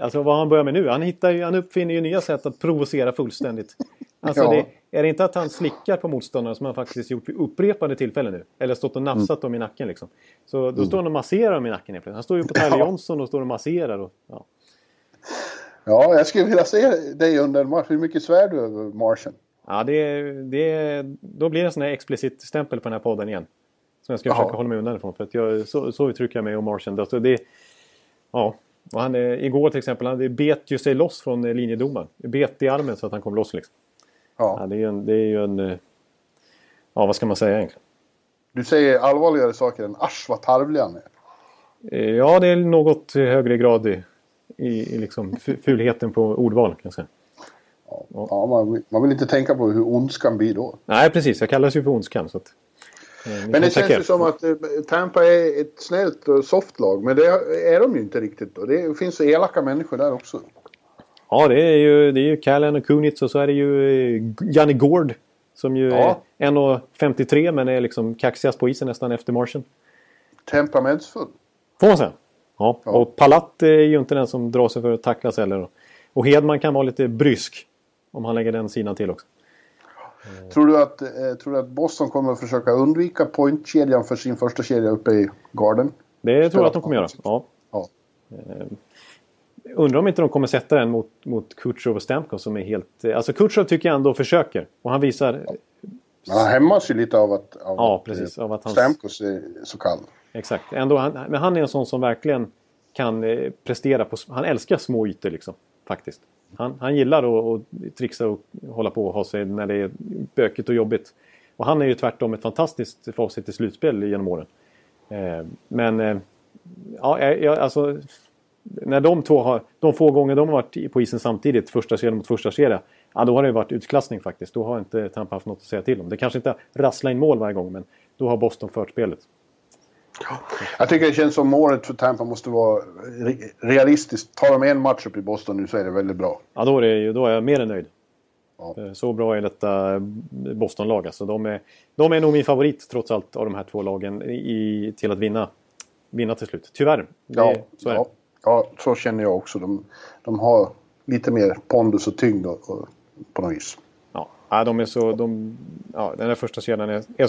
Alltså vad han börjar med nu. Han, hittar ju, han uppfinner ju nya sätt att provocera fullständigt. Alltså Ja. det, är det inte att han slickar på motståndare som han faktiskt gjort vid upprepade tillfällen nu? Eller stått och nafsat dem i nacken liksom. Så då står han och masserar dem i nacken helt plötsligt. Han står ju på Tyler Ja. Johnson och står och masserar. Och, ja. ja jag skulle vilja se dig under en match. Hur mycket svär du över Martian? Ja, det, det, då blir det en sån här explicit stämpel på den här podden igen. Som jag ska försöka hålla mig undan ifrån. För att jag, så, så uttrycker jag mig om Martian. Alltså det, ja, och han, igår till exempel, han bet ju sig loss från eh, linjedomaren. Bet i armen så att han kom loss liksom. Ja, Ja. det är ju en... Det är ju en eh, ja, vad ska man säga egentligen? Du säger allvarligare saker än asch vad tarvlig han är. Eh, Ja, det är något högre grad i, i, i liksom fu- fulheten på ordval kan jag säga. Ja, man, vill- man vill inte tänka på hur ondskan blir då. Nej, precis. Jag kallas ju för ondskan. Så att, ni Men det känns ju som att eh, Tampa är ett snällt och soft lag. Men det är de ju inte riktigt. Och det finns så elaka människor där också. Ja, det är ju, det är ju Callan och Kunitz och så är det ju eh, Janne Gård. Som ju Ja. är 1,53 men är liksom kaxigast på isen nästan efter marschen. Temperamentsfull. Får man säga. Ja. Ja. Och Palat är ju inte den som drar sig för att tacklas heller. Och Hedman kan vara lite brysk. Om han lägger den sidan till också. Tror, du att, eh, tror du att Boston kommer att försöka undvika pointkedjan för sin första kedja uppe i garden? Det tror jag att de kommer göra. Ja. Ja. Undrar om inte de kommer sätta den mot, mot Kutjerov och Stamkos som är helt... Alltså Kutjerov tycker jag ändå försöker. Och han visar... Men han hämmas ju lite av att, av Ja, precis. eh, Av att hans- Stamkos är så kall. Exakt. Ändå, han, men han är en sån som verkligen kan eh, prestera på... Han älskar små ytor liksom. Faktiskt. Han, han gillar att, att trixa och hålla på och ha sig när det är bökigt och jobbigt. Och han är ju tvärtom ett fantastiskt facit i slutspel genom åren. Eh, men... Eh, ja, jag, alltså... När de två har... De få gånger de har varit på isen samtidigt, första serien mot första serien. Ja, då har det varit utklassning faktiskt. Då har inte Tampa haft något att säga till om. Det kanske inte rasslar in mål varje gång, men då har Boston fört spelet. Jag tycker det känns som året för Tampa måste vara re- realistiskt. Tar de en match upp i Boston nu så är det väldigt bra. Ja, då är, det, då är jag mer än nöjd. Ja. Eh, Så bra är detta Boston-lag. Alltså, de, är, de är nog min favorit trots allt av de här två lagen i, till att vinna, vinna till slut. Tyvärr. Det, Ja, så ja, ja, så känner jag också. De, de har lite mer pondus och tyngd och, och, på något vis. Ja. Ja, de är så... De, ja, den här första kedjan är, är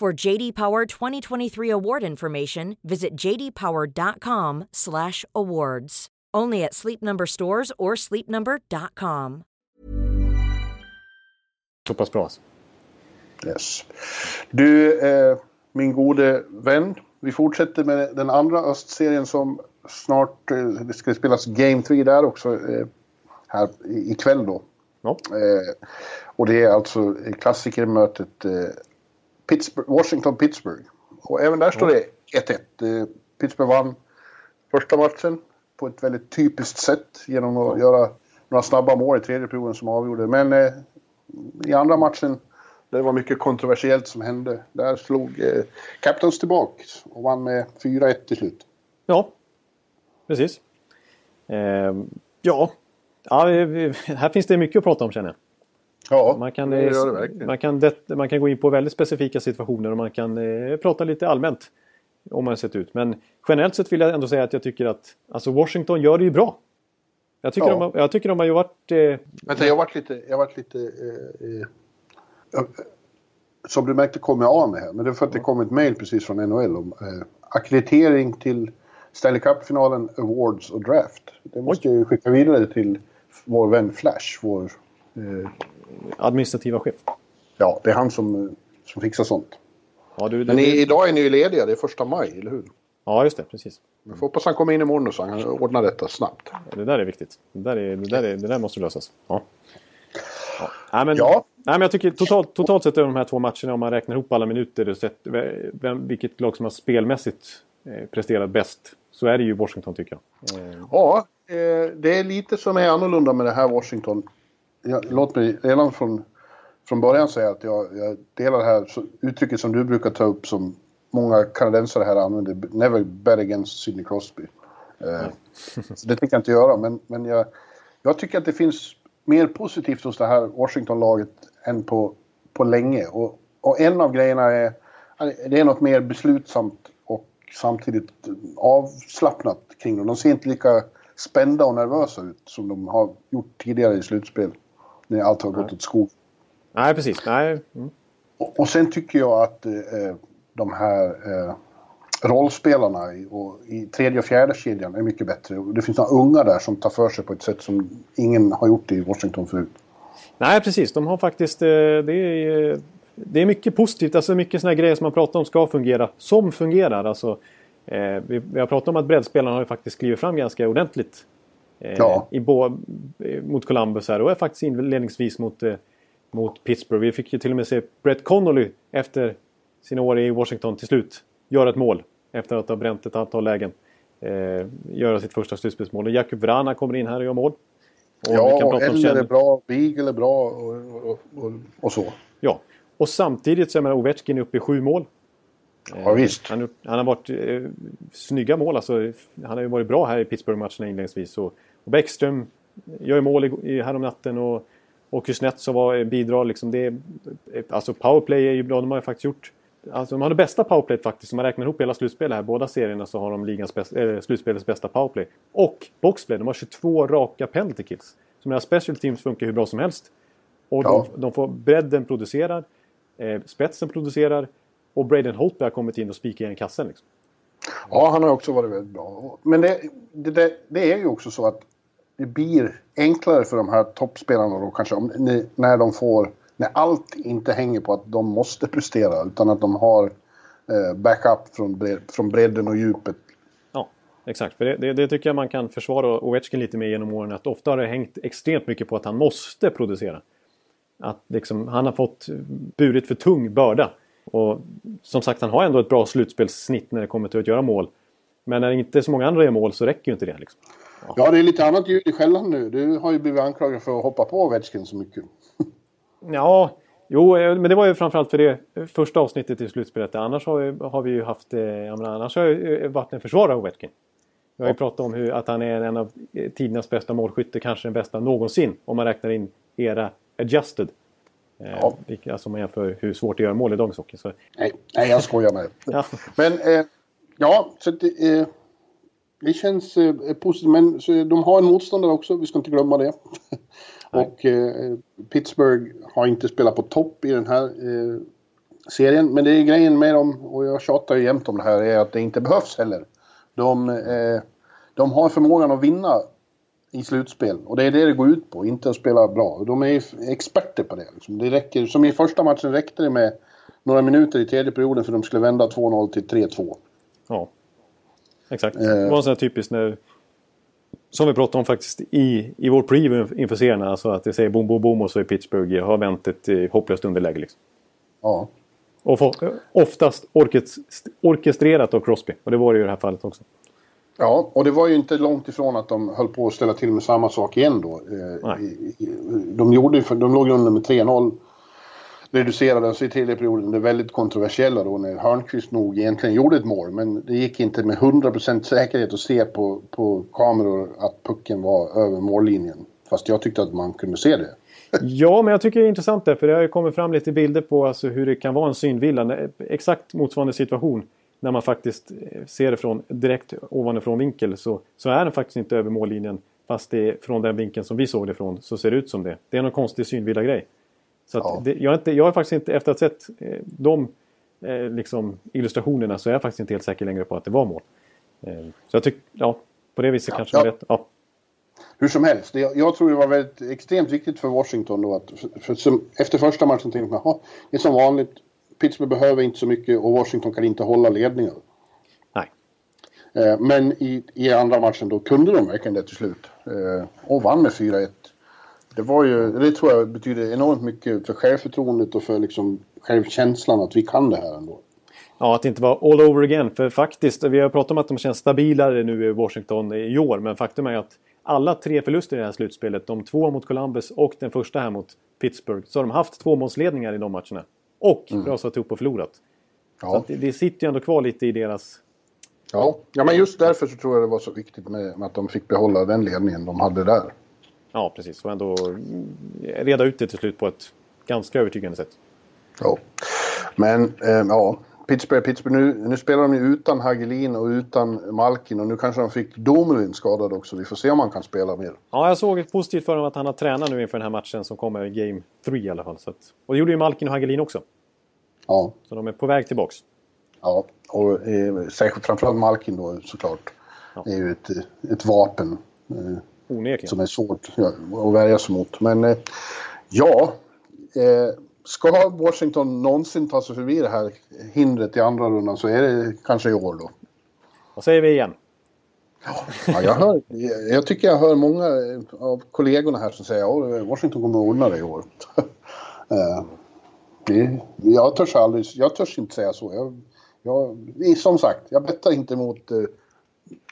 For JD Power 2023 award information, visit jdpower.com/awards. Only at Sleep Number stores or sleepnumber.com. så pass bra. Alltså. Yes. Du, eh, min gode vän. Vi fortsätter med den andra östserien som snart... Eh, det ska spelas Game 3 där också. Eh, här i- ikväll då. Ja. Eh, och det är alltså klassikermötet eh, Pittsburgh, Washington-Pittsburgh. Och även där står det 1-1. Eh, Pittsburgh vann första matchen på ett väldigt typiskt sätt genom att göra några snabba mål i tredje perioden som avgjorde. Men eh, i andra matchen, det var mycket kontroversiellt som hände. Där slog eh, Capitals tillbaka och vann med 4-1 till slut. Ja, precis. Ehm, ja, ja här finns det mycket att prata om känner jag. Ja, Man kan, det eh, gör det verkligen. man, kan det, man kan gå in på väldigt specifika situationer och man kan eh, prata lite allmänt om man sett ut. Men generellt sett vill jag ändå säga att jag tycker att alltså Washington gör det ju bra. Jag tycker, Ja. de, har, jag tycker de har ju varit... Eh, Vänta, jag har varit lite... Jag har varit lite eh, eh, som du märkte kom jag av med här. Men det är för att det kom ett mail precis från NHL om eh, akkreditering till Stanley Cup-finalen, Awards och Draft. Det måste jag ju skicka vidare till vår vän Flash, vår... Administrativa chef. ja, det är han som, som fixar sånt. Ja, du, Men du, i, idag är ni ju lediga, det är första maj, eller hur? ja, just det. Precis. Jag får hoppas han kommer in imorgon så han kan ordna detta snabbt. Det där är viktigt. Det där, är, det där, är, det där måste lösas. Ja. Ja. Nej, men, Ja. Nej, men jag tycker totalt, totalt sett över de här två matcherna, om man räknar ihop alla minuter och sett vem, vilket lag som har spelmässigt eh, presterat bäst, så är det ju Washington tycker jag. Eh, Ja, eh, det är lite som är annorlunda med det här Washington. Jag, låt mig redan från, från början säga att jag, jag delar det här så, uttrycket som du brukar ta upp som många kanadensare här använder. Never bet against Sidney Crosby. Eh, så det tänker jag inte göra, men, men jag, jag tycker att det finns mer positivt hos det här Washington-laget än på, på länge. Och, och en av grejerna är det är något mer beslutsamt och samtidigt avslappnat kring dem. De ser inte lika spända och nervösa ut som de har gjort tidigare i slutspel. När allt har gått åt skog. nej, precis. Nej. Mm. Och, och sen tycker jag att eh, de här eh, rollspelarna i, och, i tredje och fjärde kedjan är mycket bättre. Och det finns några unga där som tar för sig på ett sätt som ingen har gjort i Washington förut. Nej, precis. De har faktiskt... eh, Det är, eh, det är mycket positivt. Alltså mycket sådana grejer som man pratar om ska fungera. Som fungerar. Alltså, eh, vi, vi har pratat om att breddspelarna har ju faktiskt klivit fram ganska ordentligt. Eh, Ja. i bo, eh, mot Columbus här. Och är faktiskt inledningsvis mot, eh, mot Pittsburgh. Vi fick ju till och med se Brett Connolly efter sina år i Washington till slut göra ett mål. Efter att ha bränt ett antal lägen. Eh, göra sitt första slutspelsmål. Och Jakub Vrana kommer in här och gör mål. Och ja, Eller är bra, Beagle är bra och, och, och, och så. Ja, och samtidigt så är man Ovechkin uppe i sju mål. Ja, visst. Han, han har varit eh, snygga mål. Alltså, han har ju varit bra här i Pittsburgh-matcherna inledningsvis. Och, och Bäckström gör mål i, i, här om natten. Och, och Kuznetsov var- bidrar liksom. Det ett- alltså powerplay är ju bra. De har ju faktiskt gjort... Alltså de har det bästa powerplayet faktiskt. Om man räknar ihop hela slutspelet här. Båda serierna så har de ligans bästa, äh, slutspelets bästa powerplay. Och boxplay. De har 22 raka penalty kills. Så mina special teams funkar hur bra som helst. Och Ja. de, de får bredden producerar. Eh, spetsen producerar. Och Braden Holtby har kommit in och spikat igen kassen. Liksom. Ja, han har också varit väldigt bra. Men det, det, det, det är ju också så att det blir enklare för de här toppspelarna då kanske om, när de får... När allt inte hänger på att de måste prestera utan att de har eh, backup från, bred, från bredden och djupet. Ja, exakt. För det, det, det tycker jag man kan försvara Ovechkin lite med genom åren. Att ofta har det hängt extremt mycket på att han måste producera. Att liksom, han har fått burit för tung börda. Och som sagt, han har ändå ett bra slutspelssnitt när det kommer till att göra mål. Men när inte så många andra gör mål så räcker ju inte det. Liksom. Ja, det är lite annat ljud i skällan nu. Du har ju blivit anklagad för att hoppa på Ovechkin så mycket. (laughs) Ja, jo, eh, men det var ju framförallt för det första avsnittet i slutspelet. Annars har, vi- har vi ju haft... eh, Jag menar, annars har ju varit en försvarare av Ovechkin. Vi har ju pratat om hur, att han är en av eh, tidernas bästa målskytte, kanske den bästa någonsin. Om man räknar in era adjusted. Eh, Ja. vilka- Alltså om man jämför hur svårt det är att göra mål i dagens hockey. Så, Nej, nej jag skojar med (laughs) dig. ja. Men eh, ja, så det, eh, det känns eh, positivt. Men så, de har en motståndare också, vi ska inte glömma det. (laughs) och eh, Pittsburgh har inte spelat på topp i den här eh, serien. Men det är grejen med dem, och jag tjatar ju jämt om det här, är att det inte behövs heller. De, eh, de har förmågan att vinna i slutspel. Och det är det det går ut på, inte att spela bra. De är experter på det. Liksom. det räcker, som i första matchen räckte det med några minuter i tredje perioden för de skulle vända 2-0 till 3-2. ja. Exakt. Eh. Det var en sån här typisk när... Som vi pratade om faktiskt i, i vår preview inför serien. Alltså att det säger boom, boom, boom och så är Pittsburgh har vänt ett eh, hopplöst underläge. Liksom. Ja. Och få, oftast orkest, orkestrerat av Crosby. Och det var det ju i det här fallet också. ja, och det var ju inte långt ifrån att de höll på att ställa till med samma sak igen då. Eh, Nej. De, gjorde, de låg under med 3-0. Reducerade Så i tredje perioden. Det väldigt kontroversiella då när Hörnqvist nog egentligen gjorde ett mål. Men det gick inte med 100% säkerhet att se på, på kameror att pucken var över mållinjen. Fast jag tyckte att man kunde se det. (laughs) Ja, men jag tycker det är intressant där. För det har ju kommit fram lite bilder på alltså, hur det kan vara en synvilla. Exakt motsvarande situation. När man faktiskt eh, ser det från direkt ovanifrån vinkel så, så är den faktiskt inte över mållinjen Fast det, är från den vinkeln som vi såg det ifrån så ser det ut som det. Det är någon konstig synvilla grej. Så Ja. det, jag, är inte, jag är faktiskt inte, efter att ha sett eh, de eh, liksom, illustrationerna så är jag faktiskt inte helt säker längre på att det var mål. Eh, så jag tycker, ja, på det viset kanske ja. man rätt. Ja. Hur som helst, det, jag tror det var väldigt extremt viktigt för Washington då att för, för som, efter första matchen tänkte man, "Jaha, det är som vanligt, Pittsburgh behöver inte så mycket och Washington kan inte hålla ledningen. Nej. Eh, men i, i andra matchen då kunde de verkligen det till slut. Eh, och vann med 4-1. Det var ju, det tror jag betyder enormt mycket för självförtroendet och för liksom självkänslan att vi kan det här ändå. Ja, att det inte var all over again. För faktiskt, vi har pratat om att de känns stabilare nu i Washington i år. Men faktum är att alla tre förluster i det här slutspelet, de två mot Columbus och den första här mot Pittsburgh, så har de haft tvåmålsledningar i de matcherna. Och rasat upp och förlorat. Så Ja. det, det sitter ju ändå kvar lite i deras... Ja. ja, men just därför så tror jag det var så viktigt med, med att de fick behålla den ledningen de hade där. Ja, precis. Och ändå mm, reda ut det till slut på ett ganska övertygande sätt. Ja. Men eh, ja, Pittsburgh, Pittsburgh nu, nu spelar de ju utan Hagelin och utan Malkin och nu kanske de fick Domelin skadad också. Vi får se om han kan spela mer. Ja, jag såg ett positivt för honom att han har tränat nu inför den här matchen som kommer i Game 3 i alla fall. Att, och det gjorde ju Malkin och Hagelin också. Ja, Så de är på väg tillbaks. ja. och eh, särskilt framförallt Malkin då såklart. Ja. Det är ju ett, ett vapen eh, Onekligen. som är svårt att värja sig mot. Men eh, ja, eh, ska Washington någonsin ta sig förbi det här hindret i andra rundan så är det kanske i år då. Vad säger vi igen? Ja, jag, hör, jag tycker jag hör många av kollegorna här som säger att Washington kommer att ordna det i år. (laughs) Eh, det, jag, törs aldrig, jag törs inte säga så. Jag, jag, som sagt, jag bettar inte mot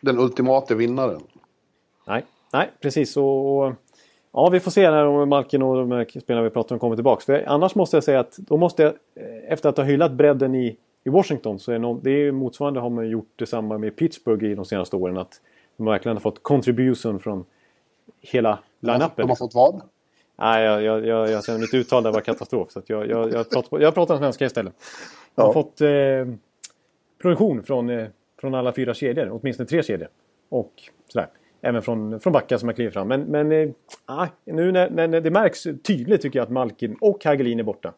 den ultimata vinnaren. Nej, nej precis. Och, ja, vi får se när om Malkin och de här spelarna vi pratar om kommer tillbaka. För annars måste jag säga att då måste jag, eh, efter att ha hyllat bredden i, i Washington, så är no, det är motsvarande har man gjort detsamma med Pittsburgh i de senaste åren. Att de verkligen har fått contribution från hela line-upen. De har fått vad? Nej, jag, jag, jag, jag känner mitt uttal där var katastrof. Så jag, jag, jag, pratar, jag pratar svenska istället. Jag har Ja. fått eh, produktion från, eh, från alla fyra kedjor. Åtminstone tre kedjor. Och sådär. Även från, från backar som har klivit fram. Men, men ah, nu när, när det märks tydligt tycker jag att Malkin och Hagelin är borta.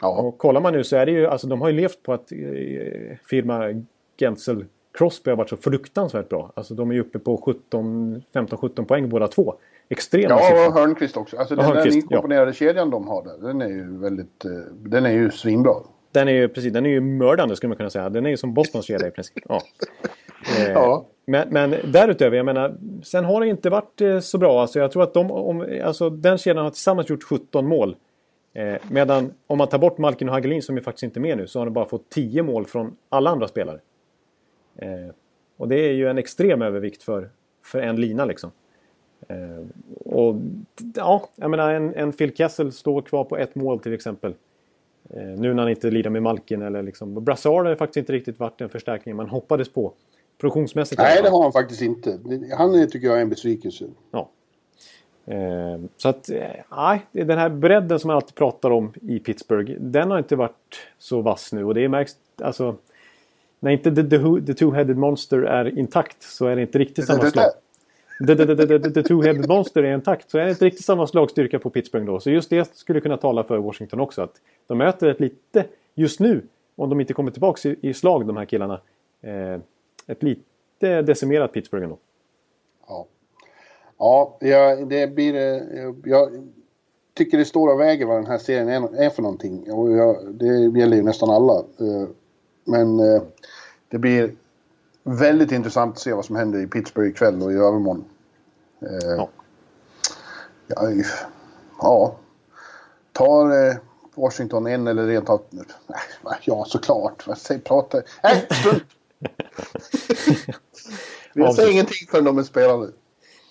Ja, Och kollar man nu så är det ju, alltså de har ju levt på att eh, firma Gensel Crosby har varit så fruktansvärt bra. Alltså de är ju uppe på 17, 15-17 poäng båda två. Extrema ja siffror. och Hörnqvist också. Alltså Ja, den, den inkomponerade kedjan de har där, den är ju väldigt, eh, den är ju svinbra. Den är ju precis, den är ju mördande skulle man kunna säga. Den är ju som Bostons kedja i princip. Ja. (laughs) Eh, Ja. Men, men därutöver, jag menar, sen har det inte varit eh, så bra. Alltså, jag tror att de, om, alltså, den kedjan har tillsammans gjort 17 mål. Eh, medan om man tar bort Malkin och Hagelin som är faktiskt inte med nu så har de bara fått 10 mål från alla andra spelare. Eh, och det är ju en extrem övervikt för, för en lina liksom. Eh, och ja, jag menar en, en Phil Kessel står kvar på ett mål till exempel. Eh, nu när han inte lirar med Malkin eller liksom. Brassard har faktiskt inte riktigt varit den förstärkning man hoppades på. Produktionsmässigt. Nej, det har han faktiskt inte. Han tycker jag är en besvikelse. Ja. Eh, så att, eh, nej, den här bredden som man alltid pratar om i Pittsburgh, den har inte varit så vass nu. Och det märks, alltså, när inte the, the, the two-headed monster är intakt så är det inte riktigt samma det- slag. The, the, the, the, the, the two-headed monster är intakt så är det inte riktigt samma slagstyrka på Pittsburgh då. Så just det skulle kunna tala för Washington också. Att de möter ett lite, just nu, om de inte kommer tillbaka i, i slag de här killarna, eh, ett lite decimerat Pittsburgh ändå. Ja, ja jag, det blir... Eh, jag tycker det står och väger vad den här serien är, är för någonting. Och jag, det gäller ju nästan alla. Eh, men eh, det blir väldigt intressant att se vad som händer i Pittsburgh ikväll och i övermorgon. Eh, Ja. Ja, ja. Tar eh, Washington en eller rent av... Nej, Ja, såklart. Vad säger prata... Nej, strunt! Jag säger ingenting förrän de är spelade.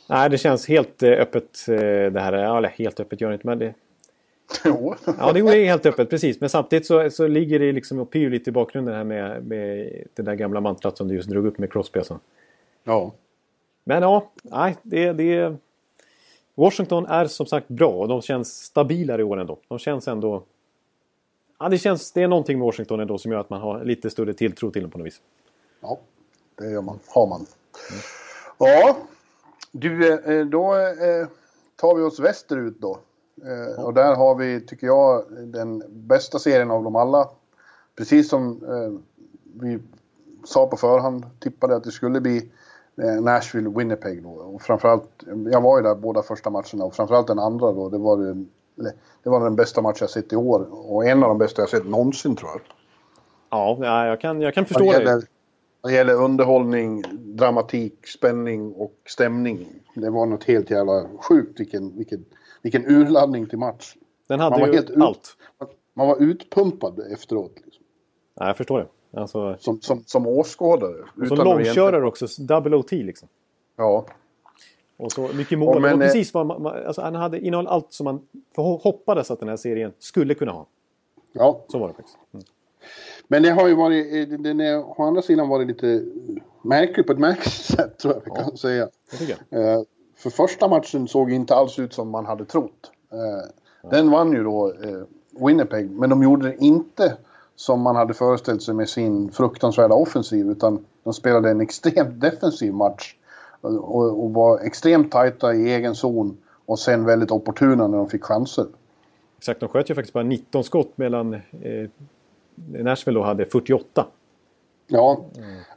Nej, det känns helt eh, öppet eh, det här. Eller helt öppet gör det inte, men det... Jo. (laughs) Ja, det är helt öppet, precis. Men samtidigt så, så ligger det liksom och pyr lite i bakgrunden här med, med det där gamla mantrat som du just drog upp med Crosby och så. Ja. Men ja, nej, det, det... Washington är som sagt bra och de känns stabilare i år ändå. De känns ändå... Ja, det känns... Det är någonting med Washington ändå som gör att man har lite större tilltro till dem på något vis. Ja, det gör man. Har man. Ja, Du, eh, då eh, tar vi oss västerut då. Eh, och där har vi, tycker jag, den bästa serien av dem alla. Precis som vi sa på förhand, tippade att det skulle bli Nashville-Winnipeg då. Och framförallt, jag var ju där båda första matcherna och framförallt den andra då, det var, det, det var den bästa match jag sett i år. Och en av de bästa jag sett någonsin tror jag. Ja, jag kan, jag kan förstå det. Vad gäller underhållning, dramatik, spänning och stämning. Det var något helt jävla sjukt vilken, vilken, vilken urladdning till match. Den hade man ju helt allt. Ut, man var utpumpad efteråt. Liksom. Ja, jag förstår det. Alltså... Som, som, som åskådare. Och som långkörare också, double OT liksom. Ja. Och så mycket mål. men, och precis vad man, alltså, han hade innehåll allt som man hoppades att den här serien skulle kunna ha. Ja. Så var det faktiskt. Mm. Men det har ju varit, eh, den är å andra sidan varit lite märklig på ett märkligt (laughs) sätt tror jag vi kan ja, säga. Uh, för första matchen såg inte alls ut som man hade trott. Eh, den vann ju då eh, Winnipeg, men de gjorde det inte som man hade föreställt sig med sin fruktansvärda offensiv, utan de spelade en extremt defensiv match. Eh, och, och var extremt tajta i egen zon och sen väldigt opportuna när de fick chanser. Exakt, de sköt ju faktiskt bara 19 skott medan eh, Nashville då hade 48. Ja,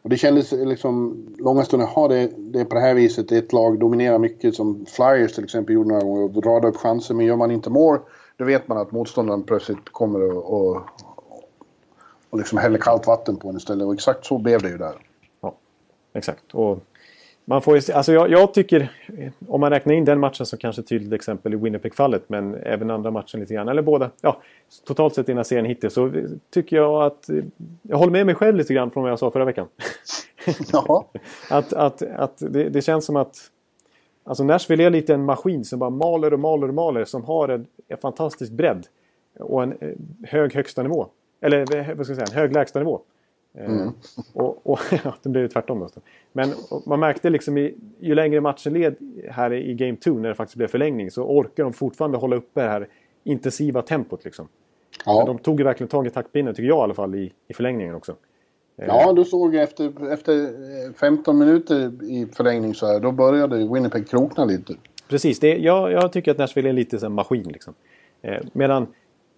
och det kändes liksom långa stunder, ha det, det är på det här viset, ett lag dominerar mycket som Flyers till exempel gjorde några gånger och radade upp chanser, men gör man inte mål då vet man att motståndaren plötsligt kommer och, och, och liksom häller kallt vatten på en istället. Och exakt så blev det ju där. Ja, exakt. Och man får ju, alltså jag, jag, tycker, om man räknar in den matchen som kanske tydligt exempel i Winnipeg-fallet, men även andra matchen lite grann, eller båda, ja, totalt sett i den här serien hittills, så tycker jag att, jag håller med mig själv lite grann från vad jag sa förra veckan. (laughs) Ja. att att, att det, det, känns som att, alltså Nashville är lite en maskin som bara maler och maler och maler, som har en, en fantastisk bredd och en eh, hög högsta nivå. Eller vad ska jag säga, en hög lägsta nivå. Mm. Eh, och, och (laughs) ja, det blev tvärtom. Då. Men man märkte liksom i, ju längre matchen led här i Game 2 när det faktiskt blev förlängning så orkar de fortfarande hålla uppe det här intensiva tempot. Liksom. Ja. de tog ju verkligen tag i taktpinnen, tycker jag i alla fall, i, i förlängningen också. Eh, ja, du såg efter, efter 15 minuter i förlängning så här, då började Winnipeg krokna lite. Precis, det, jag, jag tycker att Nashville är lite en maskin. Liksom. Eh, medan,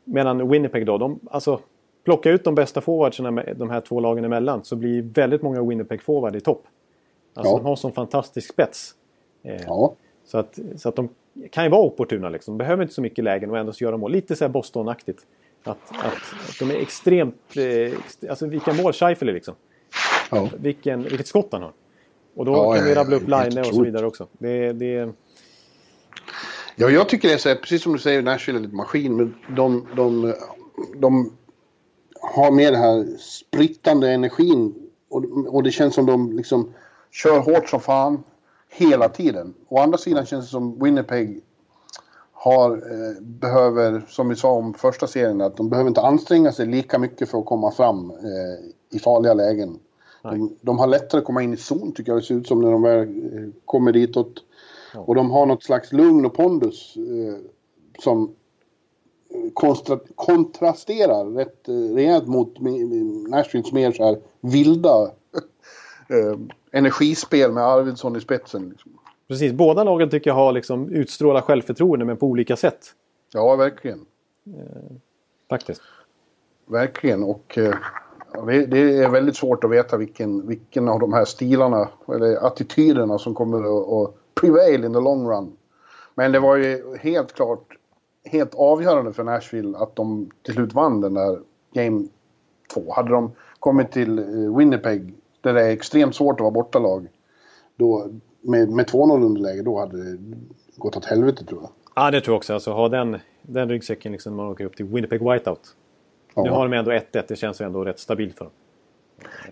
medan Winnipeg då, de, alltså, plocka ut de bästa forwardsarna med de här två lagen emellan så blir väldigt många Winnipeg-forward i topp. Alltså ja. de har sån fantastisk spets. Eh, ja. Så att, så att de kan ju vara opportuna liksom. De behöver inte så mycket lägen och ändå göra mål. Lite så här Boston-aktigt. Att, att, att, de är extremt... Eh, alltså vilka mål Scheifele liksom. Ja. Vilken, vilket skott han har. Och då ja, kan vi rabbla upp Line och så vidare också. Det, det... Ja, jag tycker det är så här, precis som du säger, Nashville är lite maskin, men de, de, de har med den här sprittande energin och, och det känns som de liksom kör hårt som fan hela tiden. Å andra sidan känns det som Winnipeg har, eh, behöver, som vi sa om första serien, att de behöver inte anstränga sig lika mycket för att komma fram eh, i farliga lägen. De, de, har lättare att komma in i zon tycker jag det ser ut som när de väl eh, kommer ditåt. Ja. Och de har något slags lugn och pondus eh, som kontra, kontrasterar rätt eh, rejält mot Nashvilles mer så här vilda eh, energispel med Arvidsson i spetsen. Liksom. Precis, båda lagen tycker jag har liksom utstrålat självförtroende men på olika sätt. Ja, verkligen. Eh, faktiskt. Verkligen och eh, det är väldigt svårt att veta vilken, vilken av de här stilarna eller attityderna som kommer att, att prevail in the long run. Men det var ju helt klart helt avgörande för Nashville att de till slut vann den där Game 2. Hade de kommit till eh, Winnipeg, där det är extremt svårt att vara bortalag, då, med, med 2-0 underläge, då hade det gått åt helvete tror jag. Ja, det tror jag också. Alltså, ha den, den ryggsäcken liksom, man åker upp till Winnipeg Whiteout. Ja. Nu har de ändå 1-1, det känns ju ändå rätt stabilt för dem.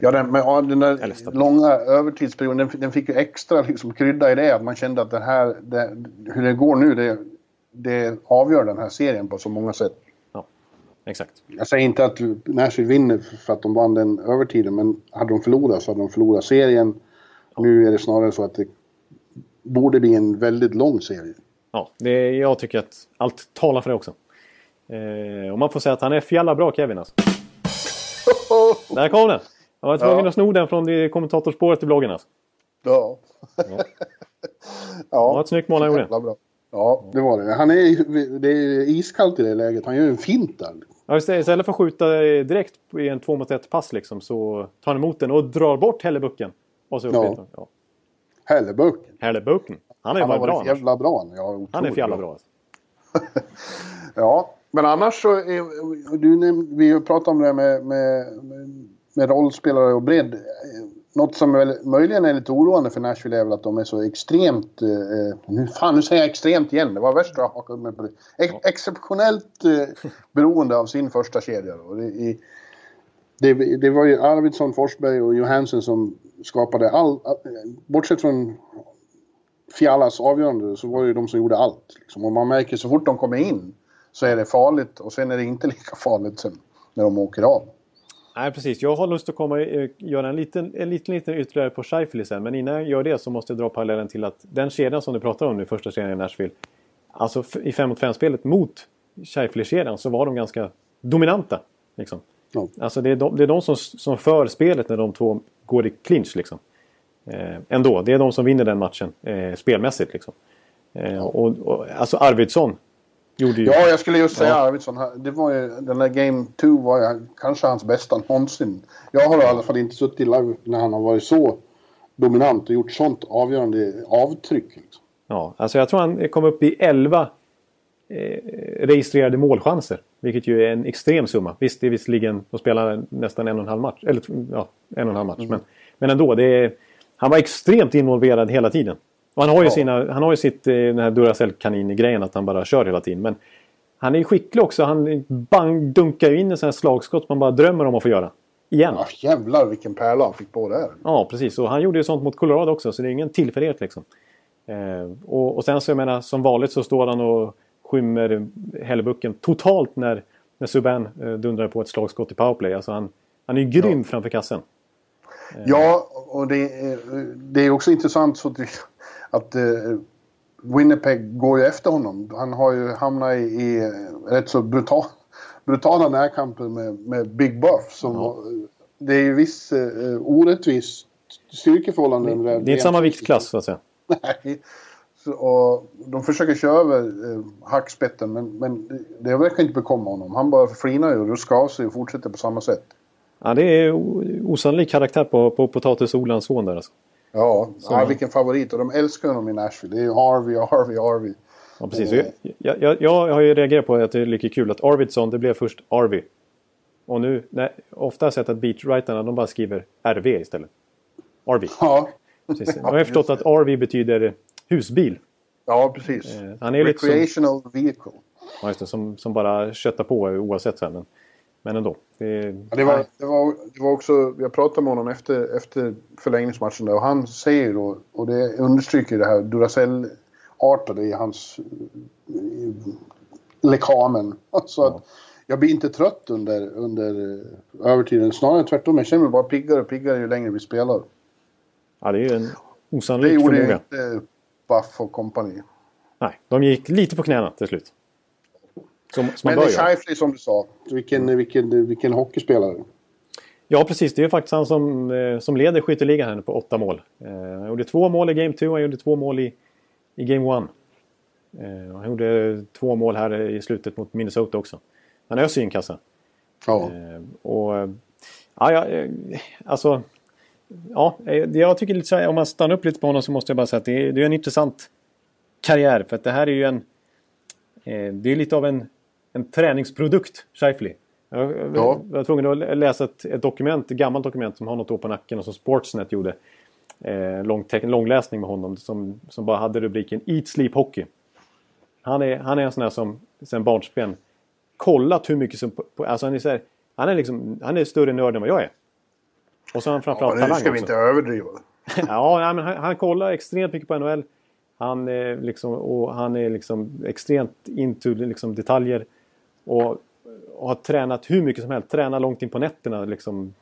Ja, den, men, ja, den där långa övertidsperioden, den, den, fick ju extra liksom, krydda i det. Att man kände att den här, det, hur det går nu, det, det avgör den här serien på så många sätt. Ja, exakt. Jag säger inte att Nashville vinner för att de vann den övertiden, men hade de förlorat så hade de förlorat serien. Ja. Nu är det snarare så att det borde bli en väldigt lång serie. Ja, det, jag tycker att allt talar för det också. Eh, och man får säga att han är fjälla bra Kevin alltså. (laughs) Där kom den! Jag var tvungen ja. att sno den från kommentatorspåret i bloggen alltså. Ja. ja. (laughs) ja. Det ett snyggt mål han gjorde. Bra. Ja, det var det. Han är, det är iskallt i det läget. Han gör en fint där. Ja, istället för att skjuta direkt i en två mot ett pass liksom, så tar han emot den och drar bort Hellebucken. Och så ja. ja. Hellebucken? Hellebucken. Han är han har varit jävla bra. Ja, han är för jävla bra. Alltså. (laughs) ja, men annars så... Är, du, vi pratade om det med, med, med rollspelare och bredd. Något som väl, möjligen är lite oroande för Nashville är väl att de är så extremt... Eh, nu, fan, nu säger jag extremt igen. Det var värst att haka upp mig på det. Ex exceptionellt eh, beroende av sin första kedja. Då. Det, det, det, var ju Arvidsson, Forsberg och Johansson som skapade all... Bortsett från Fialas avgörande så var det ju de som gjorde allt. Liksom. Och man märker så fort de kommer in så är det farligt och sen är det inte lika farligt sen när de åker av. Nej, precis. Jag har lust att komma eh, göra en liten, en liten, liten ytterligare på Scheifele sen. Men innan jag gör det så måste jag dra parallellen till att den kedjan som du pratar om nu, första serien i Nashville. Alltså i 5 mot 5-spelet mot Scheifele-kedjan så var de ganska dominanta. Liksom. Ja. Alltså det är de, det är de som, som för spelet när de två går i clinch. Liksom. Eh, ändå, det är de som vinner den matchen eh, spelmässigt. Liksom. Eh, och, och, alltså Arvidsson Gjorde ju... Ja, jag skulle just säga ja. Arvidsson. Det var ju, den där Game 2 var ju kanske hans bästa någonsin. Jag har i alla fall inte suttit live när han har varit så dominant och gjort sånt avgörande avtryck. Liksom. Ja, alltså jag tror han kom upp i 11 eh, registrerade målchanser. Vilket ju är en extrem summa. Visst, det är visserligen, de spelar nästan en och en halv match. Eller ja, en och en halv match. Mm. Men, men ändå, det är, han var extremt involverad hela tiden. Och han har ju, ja. sina, han har ju sitt, eh, den här Duracell-kanin-grejen att han bara kör hela tiden. Men han är ju skicklig också. Han bang, dunkar in en sån här slagskott man bara drömmer om att få göra. Igen. Ja, jävlar vilken pärla han fick på där. Ja, precis. Och han gjorde ju sånt mot Colorado också, så det är ingen tillfällighet liksom. Eh, och, och sen så jag menar, som vanligt så står han och skymmer Hellebucken totalt när, när Subban eh, dundrar på ett slagskott i powerplay. Alltså han, han är ju grym ja. framför kassen. Ja, och det, det är också intressant så att eh, Winnipeg går ju efter honom. Han har ju hamnat i, i rätt så brutal, (laughs) brutala närkamper med, med Big Buff. Som, ja. Det är ju viss eh, orättvis styrkeförhållanden. Det, det är inte samma viktklass så att säga. (laughs) Nej. Så, och de försöker köra över eh, hackspetten men, men det verkar inte bekomma honom. Han bara flinar ju och ruskar av sig och fortsätter på samma sätt. Ja, det är osannolik karaktär på, på potatisodlarens son där alltså. Ja, ja vilken favorit. Och de älskar honom i Nashville. Det är ju Harvey, Harvey, Harvey. Ja, precis. Och... Jag, jag, jag, har ju reagerat på att det är lite kul att Arvidsson, det blev först Arvy. Och nu, nej, ofta har jag sett att beatwriterna de bara skriver RV istället. Arvy. (laughs) Ja. Precis. Jag har förstått att RV betyder husbil. Ja, precis. Eh, han är Recreational som, vehicle. Ja, just det. Som, som bara köttar på oavsett. Så men, men ändå. Det, ja, det, var, det, var, det var också, jag pratade med honom efter, efter förlängningsmatchen där och han säger då, och det understryker det här Duracell-artade i hans i lekamen. (laughs) Alltså att jag blir inte trött under, under övertiden, snarare tvärtom. Jag känner mig bara piggare och piggare ju längre vi spelar. Ja, det är ju en osannolik förmåga. Det gjorde inte Buff och kompani. Nej, de gick lite på knäna till slut. Som, som Men det är Scheifele som du sa. Vilken, vilken, vilken hockeyspelare. Ja, precis. Det är faktiskt han som, eh, som leder skytteligan här på åtta mål. Eh, han gjorde två mål i Game 2 och han gjorde två mål i, i Game 1. Eh, han gjorde två mål här i slutet mot Minnesota också. Han öser ju in kassa. Ja. Och, ja, ja, alltså... Ja, jag tycker lite så här, om man stannar upp lite på honom så måste jag bara säga att det är, det är en intressant karriär. För att det här är ju en... Det är lite av en en träningsprodukt, Scheifele. Jag, ja. var tvungen att läsa ett, ett, dokument, ett gammalt dokument som har något år på nacken och som Sportsnet gjorde. Eh, lång, långläsning med honom som, som bara hade rubriken Eat Sleep Hockey. Han är, han är en sån här som sen barnsben kollat hur mycket som... Alltså han är, så här, han är liksom, han är större nörd än vad jag är. Och så har han framförallt ja, talang också. ska vi inte överdriva. (laughs) ja, men han, han kollar extremt mycket på NHL. Han är liksom, och han är liksom extremt into liksom detaljer. Och, och har tränat hur mycket som helst. Tränat långt in på nätterna liksom.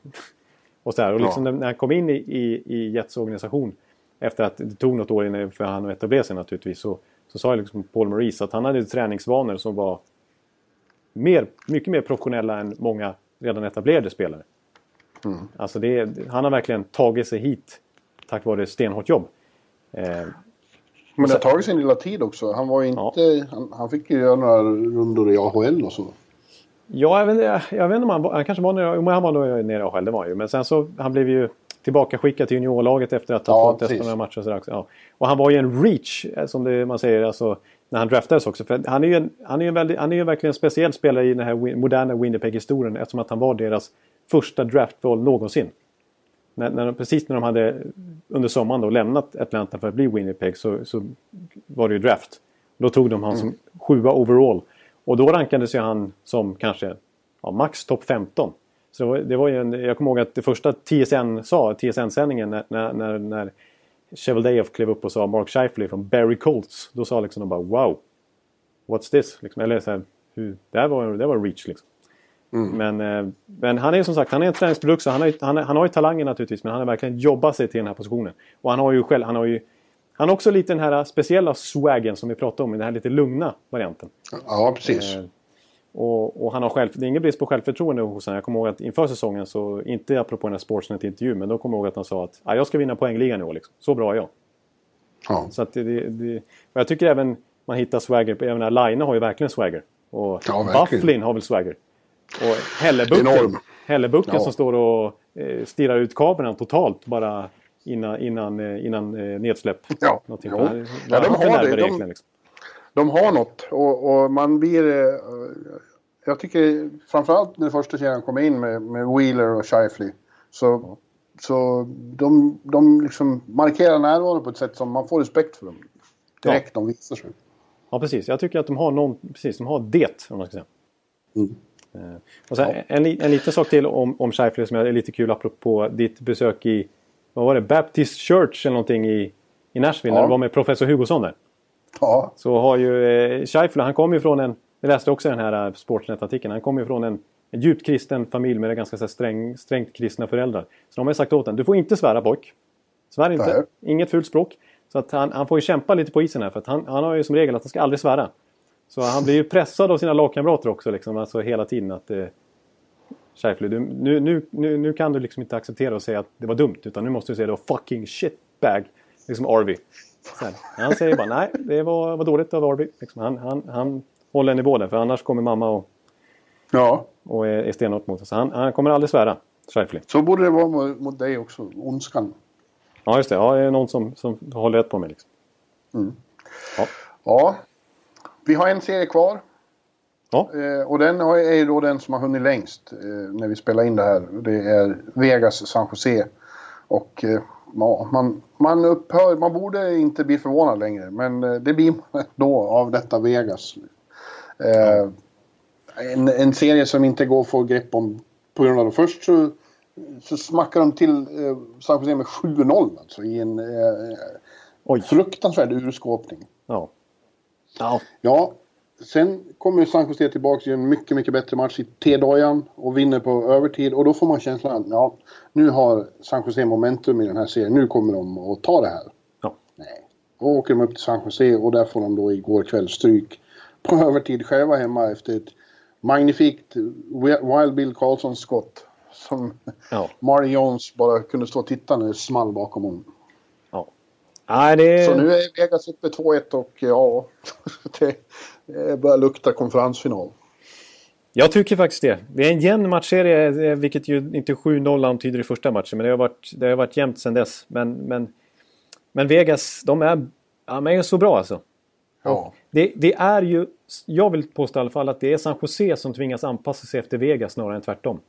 Och, så här. och liksom ja. när han kom in i, i, i Jets organisation efter att det tog något år innan för han att etablera sig naturligtvis. Så, så sa liksom Paul Maurice att han hade träningsvanor som var mer, mycket mer professionella än många redan etablerade spelare. Mm. Alltså det, han har verkligen tagit sig hit tack vare stenhårt jobb. Eh, Men det har tagit sin lilla tid också. Han var inte... Ja. Han, han, fick ju göra några rundor i AHL och så. Ja, jag vet, jag, jag vet inte om han, han kanske var nere, han var nere i AHL, det var han ju. Men sen så, han blev ju tillbaka skickad till juniorlaget efter att ha ja, fått testa några matcher. Så ja. Och han var ju en reach, eh, som det, man säger, alltså, när han draftades också. För han är ju, en, han är en väldigt, han är ju verkligen en speciell spelare i den här moderna Winnipeg-historien eftersom att han var deras första draftval någonsin. När, när, precis när de hade under sommaren då lämnat Atlanta för att bli Winnipeg så, så var det ju draft. Då tog de han som mm. sjua overall. Och då rankades ju han som kanske ja, max topp 15. Så det var, det var ju en, jag kommer ihåg att det första TSN sa, TSN-sändningen när, när, när, när Cheveldayoff klev upp och sa Mark Scheifele från Barry Colts. Då sa liksom de bara wow. What's this? Liksom, eller så här, hur, det, här var, det var reach liksom. Mm. Men, eh, men han är som sagt han är en träningsprodukt så han har, han, han har ju talangen naturligtvis men han har verkligen jobbat sig till den här positionen. Och han har ju själv, han har ju han har också lite den här speciella swaggen som vi pratade om, den här lite lugna varianten. Ja, precis. Eh, och, och, han har själv, det är ingen brist på självförtroende hos honom. Jag kommer ihåg att inför säsongen, så inte apropå den här Sportsnet-intervjun, men då kommer jag ihåg att han sa att ah, jag ska vinna poängligan i år. Liksom. Så bra är jag. Ja. Så att det, det, och jag tycker även man hittar swagger, även Line har ju verkligen swagger. Och ja, Bufflin har väl swagger. Och Hellebucken, Hellebucken ja. som står och eh, stirrar ut kameran totalt bara innan, innan, eh, innan eh, nedsläpp. Ja, ja. ja de har det. De, liksom. de har något och, och man blir... Eh, jag tycker framförallt när första kedjan kommer in med, med Wheeler och Shifley så, så de, de liksom markerar närvaro på ett sätt som man får respekt för dem. Direkt ja. de visar sig. Ja, precis. Jag tycker att de har någon, precis, de har det, om man ska säga. Mm. Eh, och sen, ja. en, en liten sak till om, om Scheifele som är lite kul apropå ditt besök i vad var det, Baptist Church eller någonting i, i Nashville ja. när du var med professor Hugosson där. Ja. Så har ju eh, Scheifele, han kommer ju från en, jag läste också den här eh, Sportsnet-artikeln, han kommer ju från en, en djupt kristen familj med ganska så sträng, strängt kristna föräldrar. Så de har ju sagt åt honom, du får inte svära pojk. Svär inte, Nej. inget fult språk. Så att han, han får ju kämpa lite på isen här för att han, han har ju som regel att han ska aldrig svära. Så han blir ju pressad av sina lagkamrater också liksom, alltså hela tiden att eh, Scheifele, du, nu, nu, nu, nu kan du liksom inte acceptera och säga att det var dumt utan nu måste du säga det var fucking shitbag. Liksom Arby. Han säger bara nej, det var, var dåligt av Arby. Liksom, han, han, han håller en nivå där för annars kommer mamma och, ja. och är, är stenhårt mot oss. Han, han kommer aldrig svära, Scheifele. Så borde det vara mot, mot dig också, ondskan. Ja, just det. Ja, det är någon som, som håller rätt på mig. Liksom. Mm. Ja. ja, vi har en serie kvar. Ja. Eh, och den är ju då den som har hunnit längst eh, när vi spelar in det här. Det är Vegas San Jose. Och eh, ja, man, man upphör, man borde inte bli förvånad längre. Men eh, det blir man (laughs) då av detta Vegas. Eh, en, en, serie som inte går att få grepp om på grund av det. Först så, så smackar de till eh, San Jose med 7-0 alltså i en eh, fruktansvärd urskåpning. Ja. Ja. ja. Sen kommer San Jose tillbaka i en mycket, mycket bättre match i T-dojan och vinner på övertid. Och då får man känslan att ja, nu har San Jose momentum i den här serien. Nu kommer de att ta det här. Ja. Nej. Då åker de upp till San Jose och där får de då igår kväll stryk på (laughs) övertid själva hemma efter ett magnifikt Wild Bill Karlsson skott. Som ja. (laughs) Marty Jones bara kunde stå och titta när det small bakom honom. Nej, det... Så nu är Vegas uppe 2-1 och ja, (laughs) det börjar lukta konferensfinal. Jag tycker faktiskt det. Det är en jämn matchserie, eh, vilket ju inte 7-0 antyder i första matchen. Men det har varit, det har varit jämnt sedan dess. Men, men, men Vegas, de är, ja, de är så bra alltså. Ja. Det, det, är ju, jag vill påstå i alla fall att det är San Jose som tvingas anpassa sig efter Vegas snarare än tvärtom.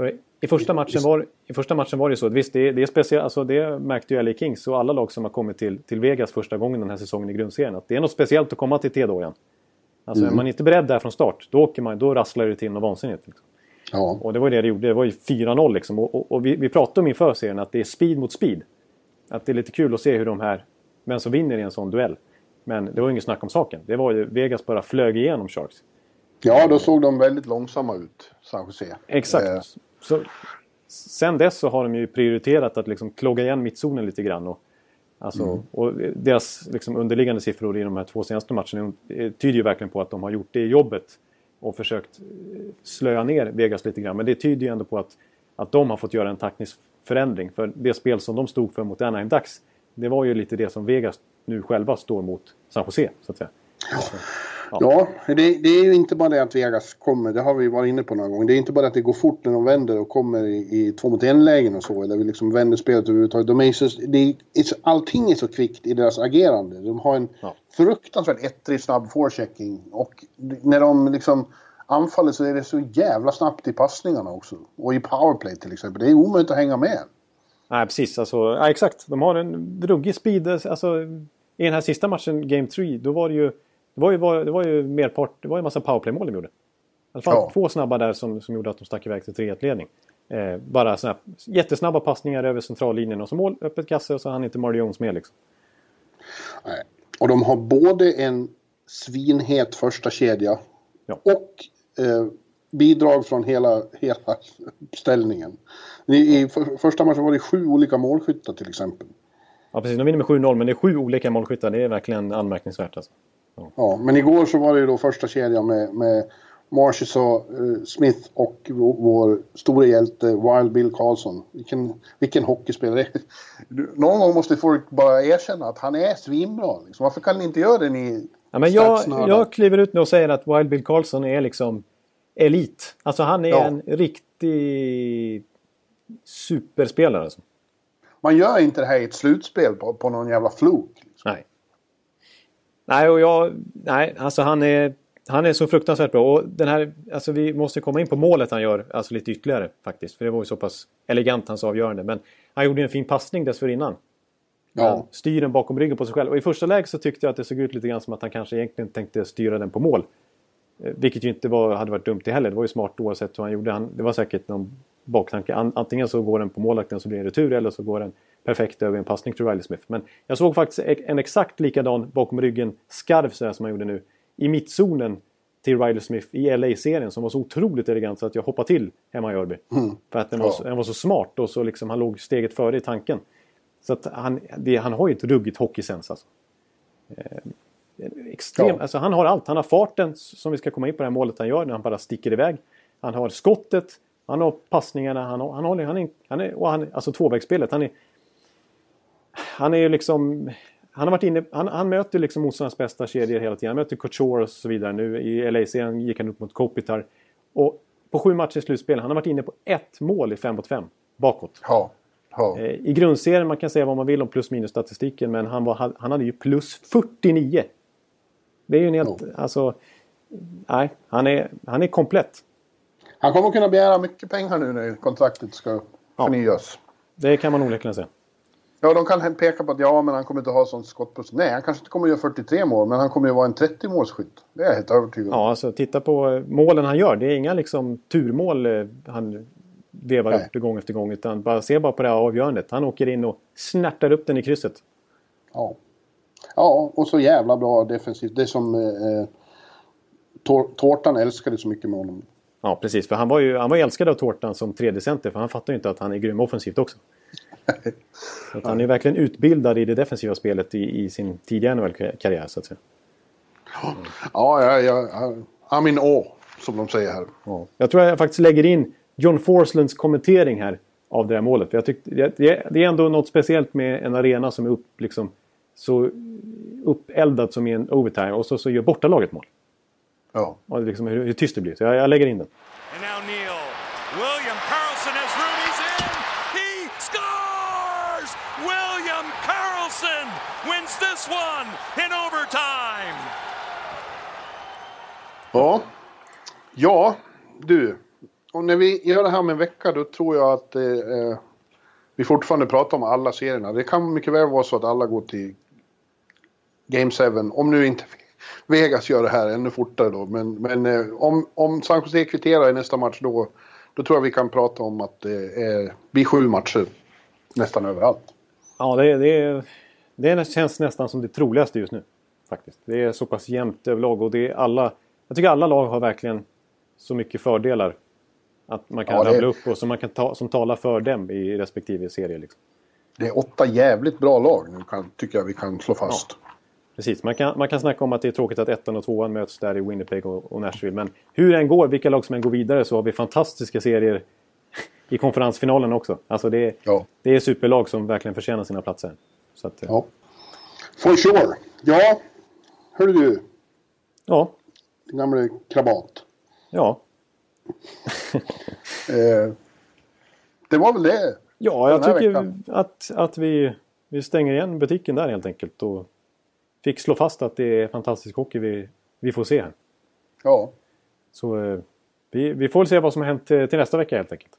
För i första matchen var, i första matchen var det så. Visst, det, det är speciellt. Alltså det märkte ju LA Kings och alla lag som har kommit till, till Vegas första gången den här säsongen i grundserien. Att det är något speciellt att komma till T-dojan. Alltså mm. är man inte beredd där från start, då, åker man, då rasslar det till något vansinnigt. Liksom. Ja. Och det var det det gjorde. Det var ju 4-0 liksom. Och, och, och, vi, vi pratade om inför serien att det är speed mot speed. Att det är lite kul att se hur de här, vem som vinner i en sån duell. Men det var inget snack om saken. Det var ju, Vegas bara flög igenom Sharks. Ja, då såg de väldigt långsamma ut, San Jose. Exakt. Så, sen dess så har de ju prioriterat att liksom klogga igen mittzonen lite grann. Och, alltså, mm. och deras liksom underliggande siffror i de här två senaste matcherna tyder ju verkligen på att de har gjort det jobbet och försökt eh, slöa ner Vegas lite grann. Men det tyder ju ändå på att, att de har fått göra en taktisk förändring. För det spel som de stod för mot Anaheim Ducks, det var ju lite det som Vegas nu själva står mot San Jose, så att säga. Ja, ja det, det, är ju inte bara det att Vegas kommer, det har vi varit inne på några gånger. Det är inte bara att det går fort när de vänder och kommer i, i två mot en-lägen och så, eller vi liksom vänder spelet överhuvudtaget. De är så, det är, allting är så kvickt i deras agerande. De har en ja. fruktansvärt ettrig snabb forechecking och när de liksom anfaller så är det så jävla snabbt i passningarna också. Och i powerplay till exempel. Det är omöjligt att hänga med. Nej, precis. Alltså, ja, exakt. De har en ruggig speed. Alltså, I den här sista matchen, Game 3, då var det ju... Det var ju, det var ju merpart... Det var ju en massa powerplay-mål de gjorde. I alla fall ja. två snabba där som, som gjorde att de stack iväg till 3-1-ledning. Eh, bara såna jättesnabba passningar över centrallinjen och så mål, öppet kasse och så hann inte Mario Jones med liksom. Nej. Och de har både en svinhet första kedja ja. och eh, bidrag från hela, hela ställningen. I, i för, första matchen var det sju olika målskyttar till exempel. Ja precis, de vinner med 7-0 men det är sju olika målskyttar. Det är verkligen anmärkningsvärt alltså. Ja. ja, men igår så var det ju då första kedjan med, med Marchessault, uh, Smith och vår stora hjälte Wild Bill Karlsson. Vilken, vilken hockeyspelare. (laughs) Någon gång måste folk bara erkänna att han är svinbra. Liksom. Varför kan ni inte göra det ni ja, men jag, jag kliver ut nu och säger att Wild Bill Karlsson är liksom elit. Alltså han är ja. en riktig superspelare. Alltså. Man gör inte det här i ett slutspel på, på någon jävla flok. Nej. Och jag... Nej, alltså han är... Han är så fruktansvärt bra. Och den här, alltså vi måste komma in på målet han gör alltså lite ytterligare faktiskt. För det var ju så pass elegant hans avgörande. Men han gjorde en fin passning dessförinnan. Ja. styr den bakom ryggen på sig själv. Och i första läget så tyckte jag att det såg ut lite grann som att han kanske egentligen tänkte styra den på mål. Eh, vilket ju inte var, hade varit dumt det heller. Det var ju smart oavsett hur han gjorde. Han, det var säkert någon baktanke. Antingen så går den på målvakten så blir det en retur eller så går den perfekt över en passning till Riley Smith. Men jag såg faktiskt en exakt likadan bakom ryggen skarv så som han gjorde nu. I mittzonen till Riley Smith i LA-serien som var så otroligt elegant så att jag hoppade till hemma i Örby. Mm. För att den var, så, den var så smart och så liksom han låg steget före i tanken. Så att han, det, han har ju ett ruggigt hockeysens alltså. Eh, extrem, ja. alltså han har allt. Han har farten som vi ska komma in på det här målet han gör när han bara sticker iväg. Han har skottet, han har passningarna, han, har, han, håller, han, är, han är, och han, alltså tvåvägsspelet. Han är, han är ju liksom... Han har varit inne, han, han möter liksom motståndarnas bästa kedjor hela tiden. Han möter Couture och så vidare. Nu i LA-serien gick han upp mot Kopitar. Och på sju matcher i slutspel, han har varit inne på ett mål i 5 mot 5 bakåt. Ja. ja. Eh, I grundserien, man kan säga vad man vill om plus minus statistiken, men han, var, han hade ju plus 49. Det är ju en helt, ja. alltså, nej, han är, han är komplett. Han kommer kunna begära mycket pengar nu när kontraktet ska förnyas. Ja, det kan man onekligen säga. Ja, de kan peka på att ja, men han kommer inte ha sån skottprocent. Nej, han kanske inte kommer göra 43 mål, men han kommer ju vara en 30-målsskytt. Det är jag helt övertygad om. Ja, alltså titta på eh, målen han gör. Det är inga liksom turmål eh, han vevar Nej. upp gång efter gång. Utan bara, se bara på det här avgörandet. Han åker in och snärtar upp den i krysset. Ja. Ja, och så jävla bra defensivt. Det som eh, Tårtan älskade så mycket med honom. Ja, precis. För han var ju han var älskad av Tårtan som tredje center för han fattar ju inte att han är grym offensivt också. Så han är verkligen utbildad i det defensiva spelet i, i sin tidigare NHL-karriär så att säga. Ja, ja, ja, I'm in awe, som de säger här. Ja. Jag tror jag faktiskt lägger in John Forslands kommentering här av det här målet. För jag tyckte, det, det är ändå något speciellt med en arena som är upp, liksom, så uppeldad som i en overtime och så, så gör bortalaget mål. Ja. Och liksom hur, hur tyst det blir. Så jag, jag lägger in den. William Carlson has room, he's in! He scores! William Carlson wins this one in overtime! Ja. Ja, du. Och när vi gör det här om en vecka då tror jag att eh, eh vi fortfarande pratar om alla serierna. Det kan mycket väl vara så att alla går till Game 7. Om nu inte Vegas gör det här ännu fortare då. Men, men eh, om, om San Jose kvitterar i nästa match då, då tror jag vi kan prata om att det är, blir sju matcher nästan överallt. Ja, det, det, det känns nästan som det troligaste just nu. Faktiskt. Det är så pass jämnt överlag och det är alla... Jag tycker alla lag har verkligen så mycket fördelar. Att man kan ja, det... rabbla upp och som, man kan ta, som talar för dem i respektive serie. Liksom. Det är åtta jävligt bra lag nu kan, tycker jag vi kan slå fast. Ja. Precis, man kan, man kan snacka om att det är tråkigt att ettan och tvåan möts där i Winnipeg och, och Nashville. Men hur det än går, vilka lag som än går vidare, så har vi fantastiska serier i konferensfinalen också. Alltså det, är, ja. det är superlag som verkligen förtjänar sina platser. Så att, ja. For sure. Ja, hörru du. Ja, Din gamle krabat. ja. (laughs) Eh, det var väl det. Ja, jag tycker veckan. att, att vi, vi stänger igen butiken där helt enkelt. Och fick slå fast att det är fantastisk hockey vi, vi får se här. Ja, Så eh, vi, vi får väl se vad som har hänt eh, till nästa vecka helt enkelt.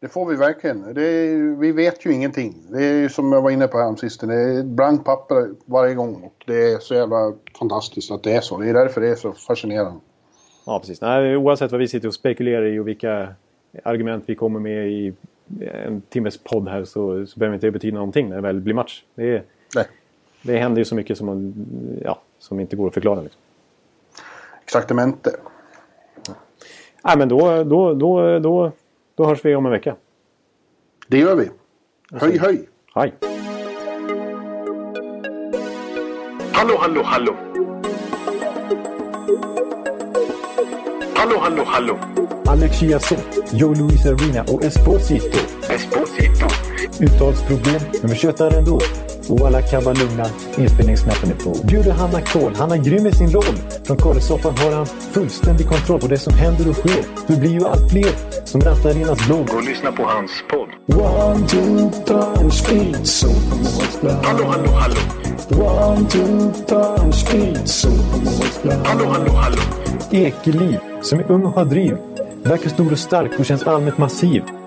det får vi verkligen. Det vi vet ju ingenting. Det är ju som jag var inne på häromsistens. Det är ett blankt papper varje gång. Och det är så jävla fantastiskt att det är så. Det är därför det är så fascinerande. Ja, precis. Nej, oavsett vad vi sitter och spekulerar i och vilka argument vi kommer med i en timmes podd här så, så behöver inte det betyda någonting när det väl blir match. Det, är, Nej. Det händer ju så mycket som, man, ja, som inte går att förklara. Liksom. Exaktamente. Nej, men då, då, då, då, då hörs vi om en vecka. Det gör vi. Höj, höj! Hej! Hallå, hallå, hallå. Hallå, hallå, hallå. Alex Chiazot, Joe Luis Arena och Esposito. Esposito. Uttalsproblem, men vi tjötar ändå. Och alla kan vara lugna, inspelningsknappen är på. Bjuder Hanna Kohl, han är grym i sin roll. Från Kållesoffan har han fullständig kontroll på det som händer och sker. Det blir ju allt fler som rattar Arenas blogg. Och lyssna på hans podd. One, two, three, speed, so Hallå, hallå, hallå. One, two, three, speed, so Hallå, hallå, hallå. Ekeliv, som är ung och har driv. Verkar stor och stark och känns allmänt massiv.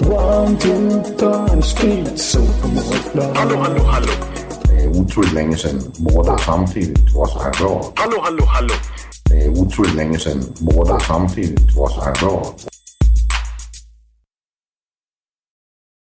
One, two, three, speed, so Hallå, hallå, hallå. Det er utroligt længe siden mor, der samtidig trods har råd. Hallå, hallå, hallå. Det er utroligt længe siden mor, der samtidig trods har råd.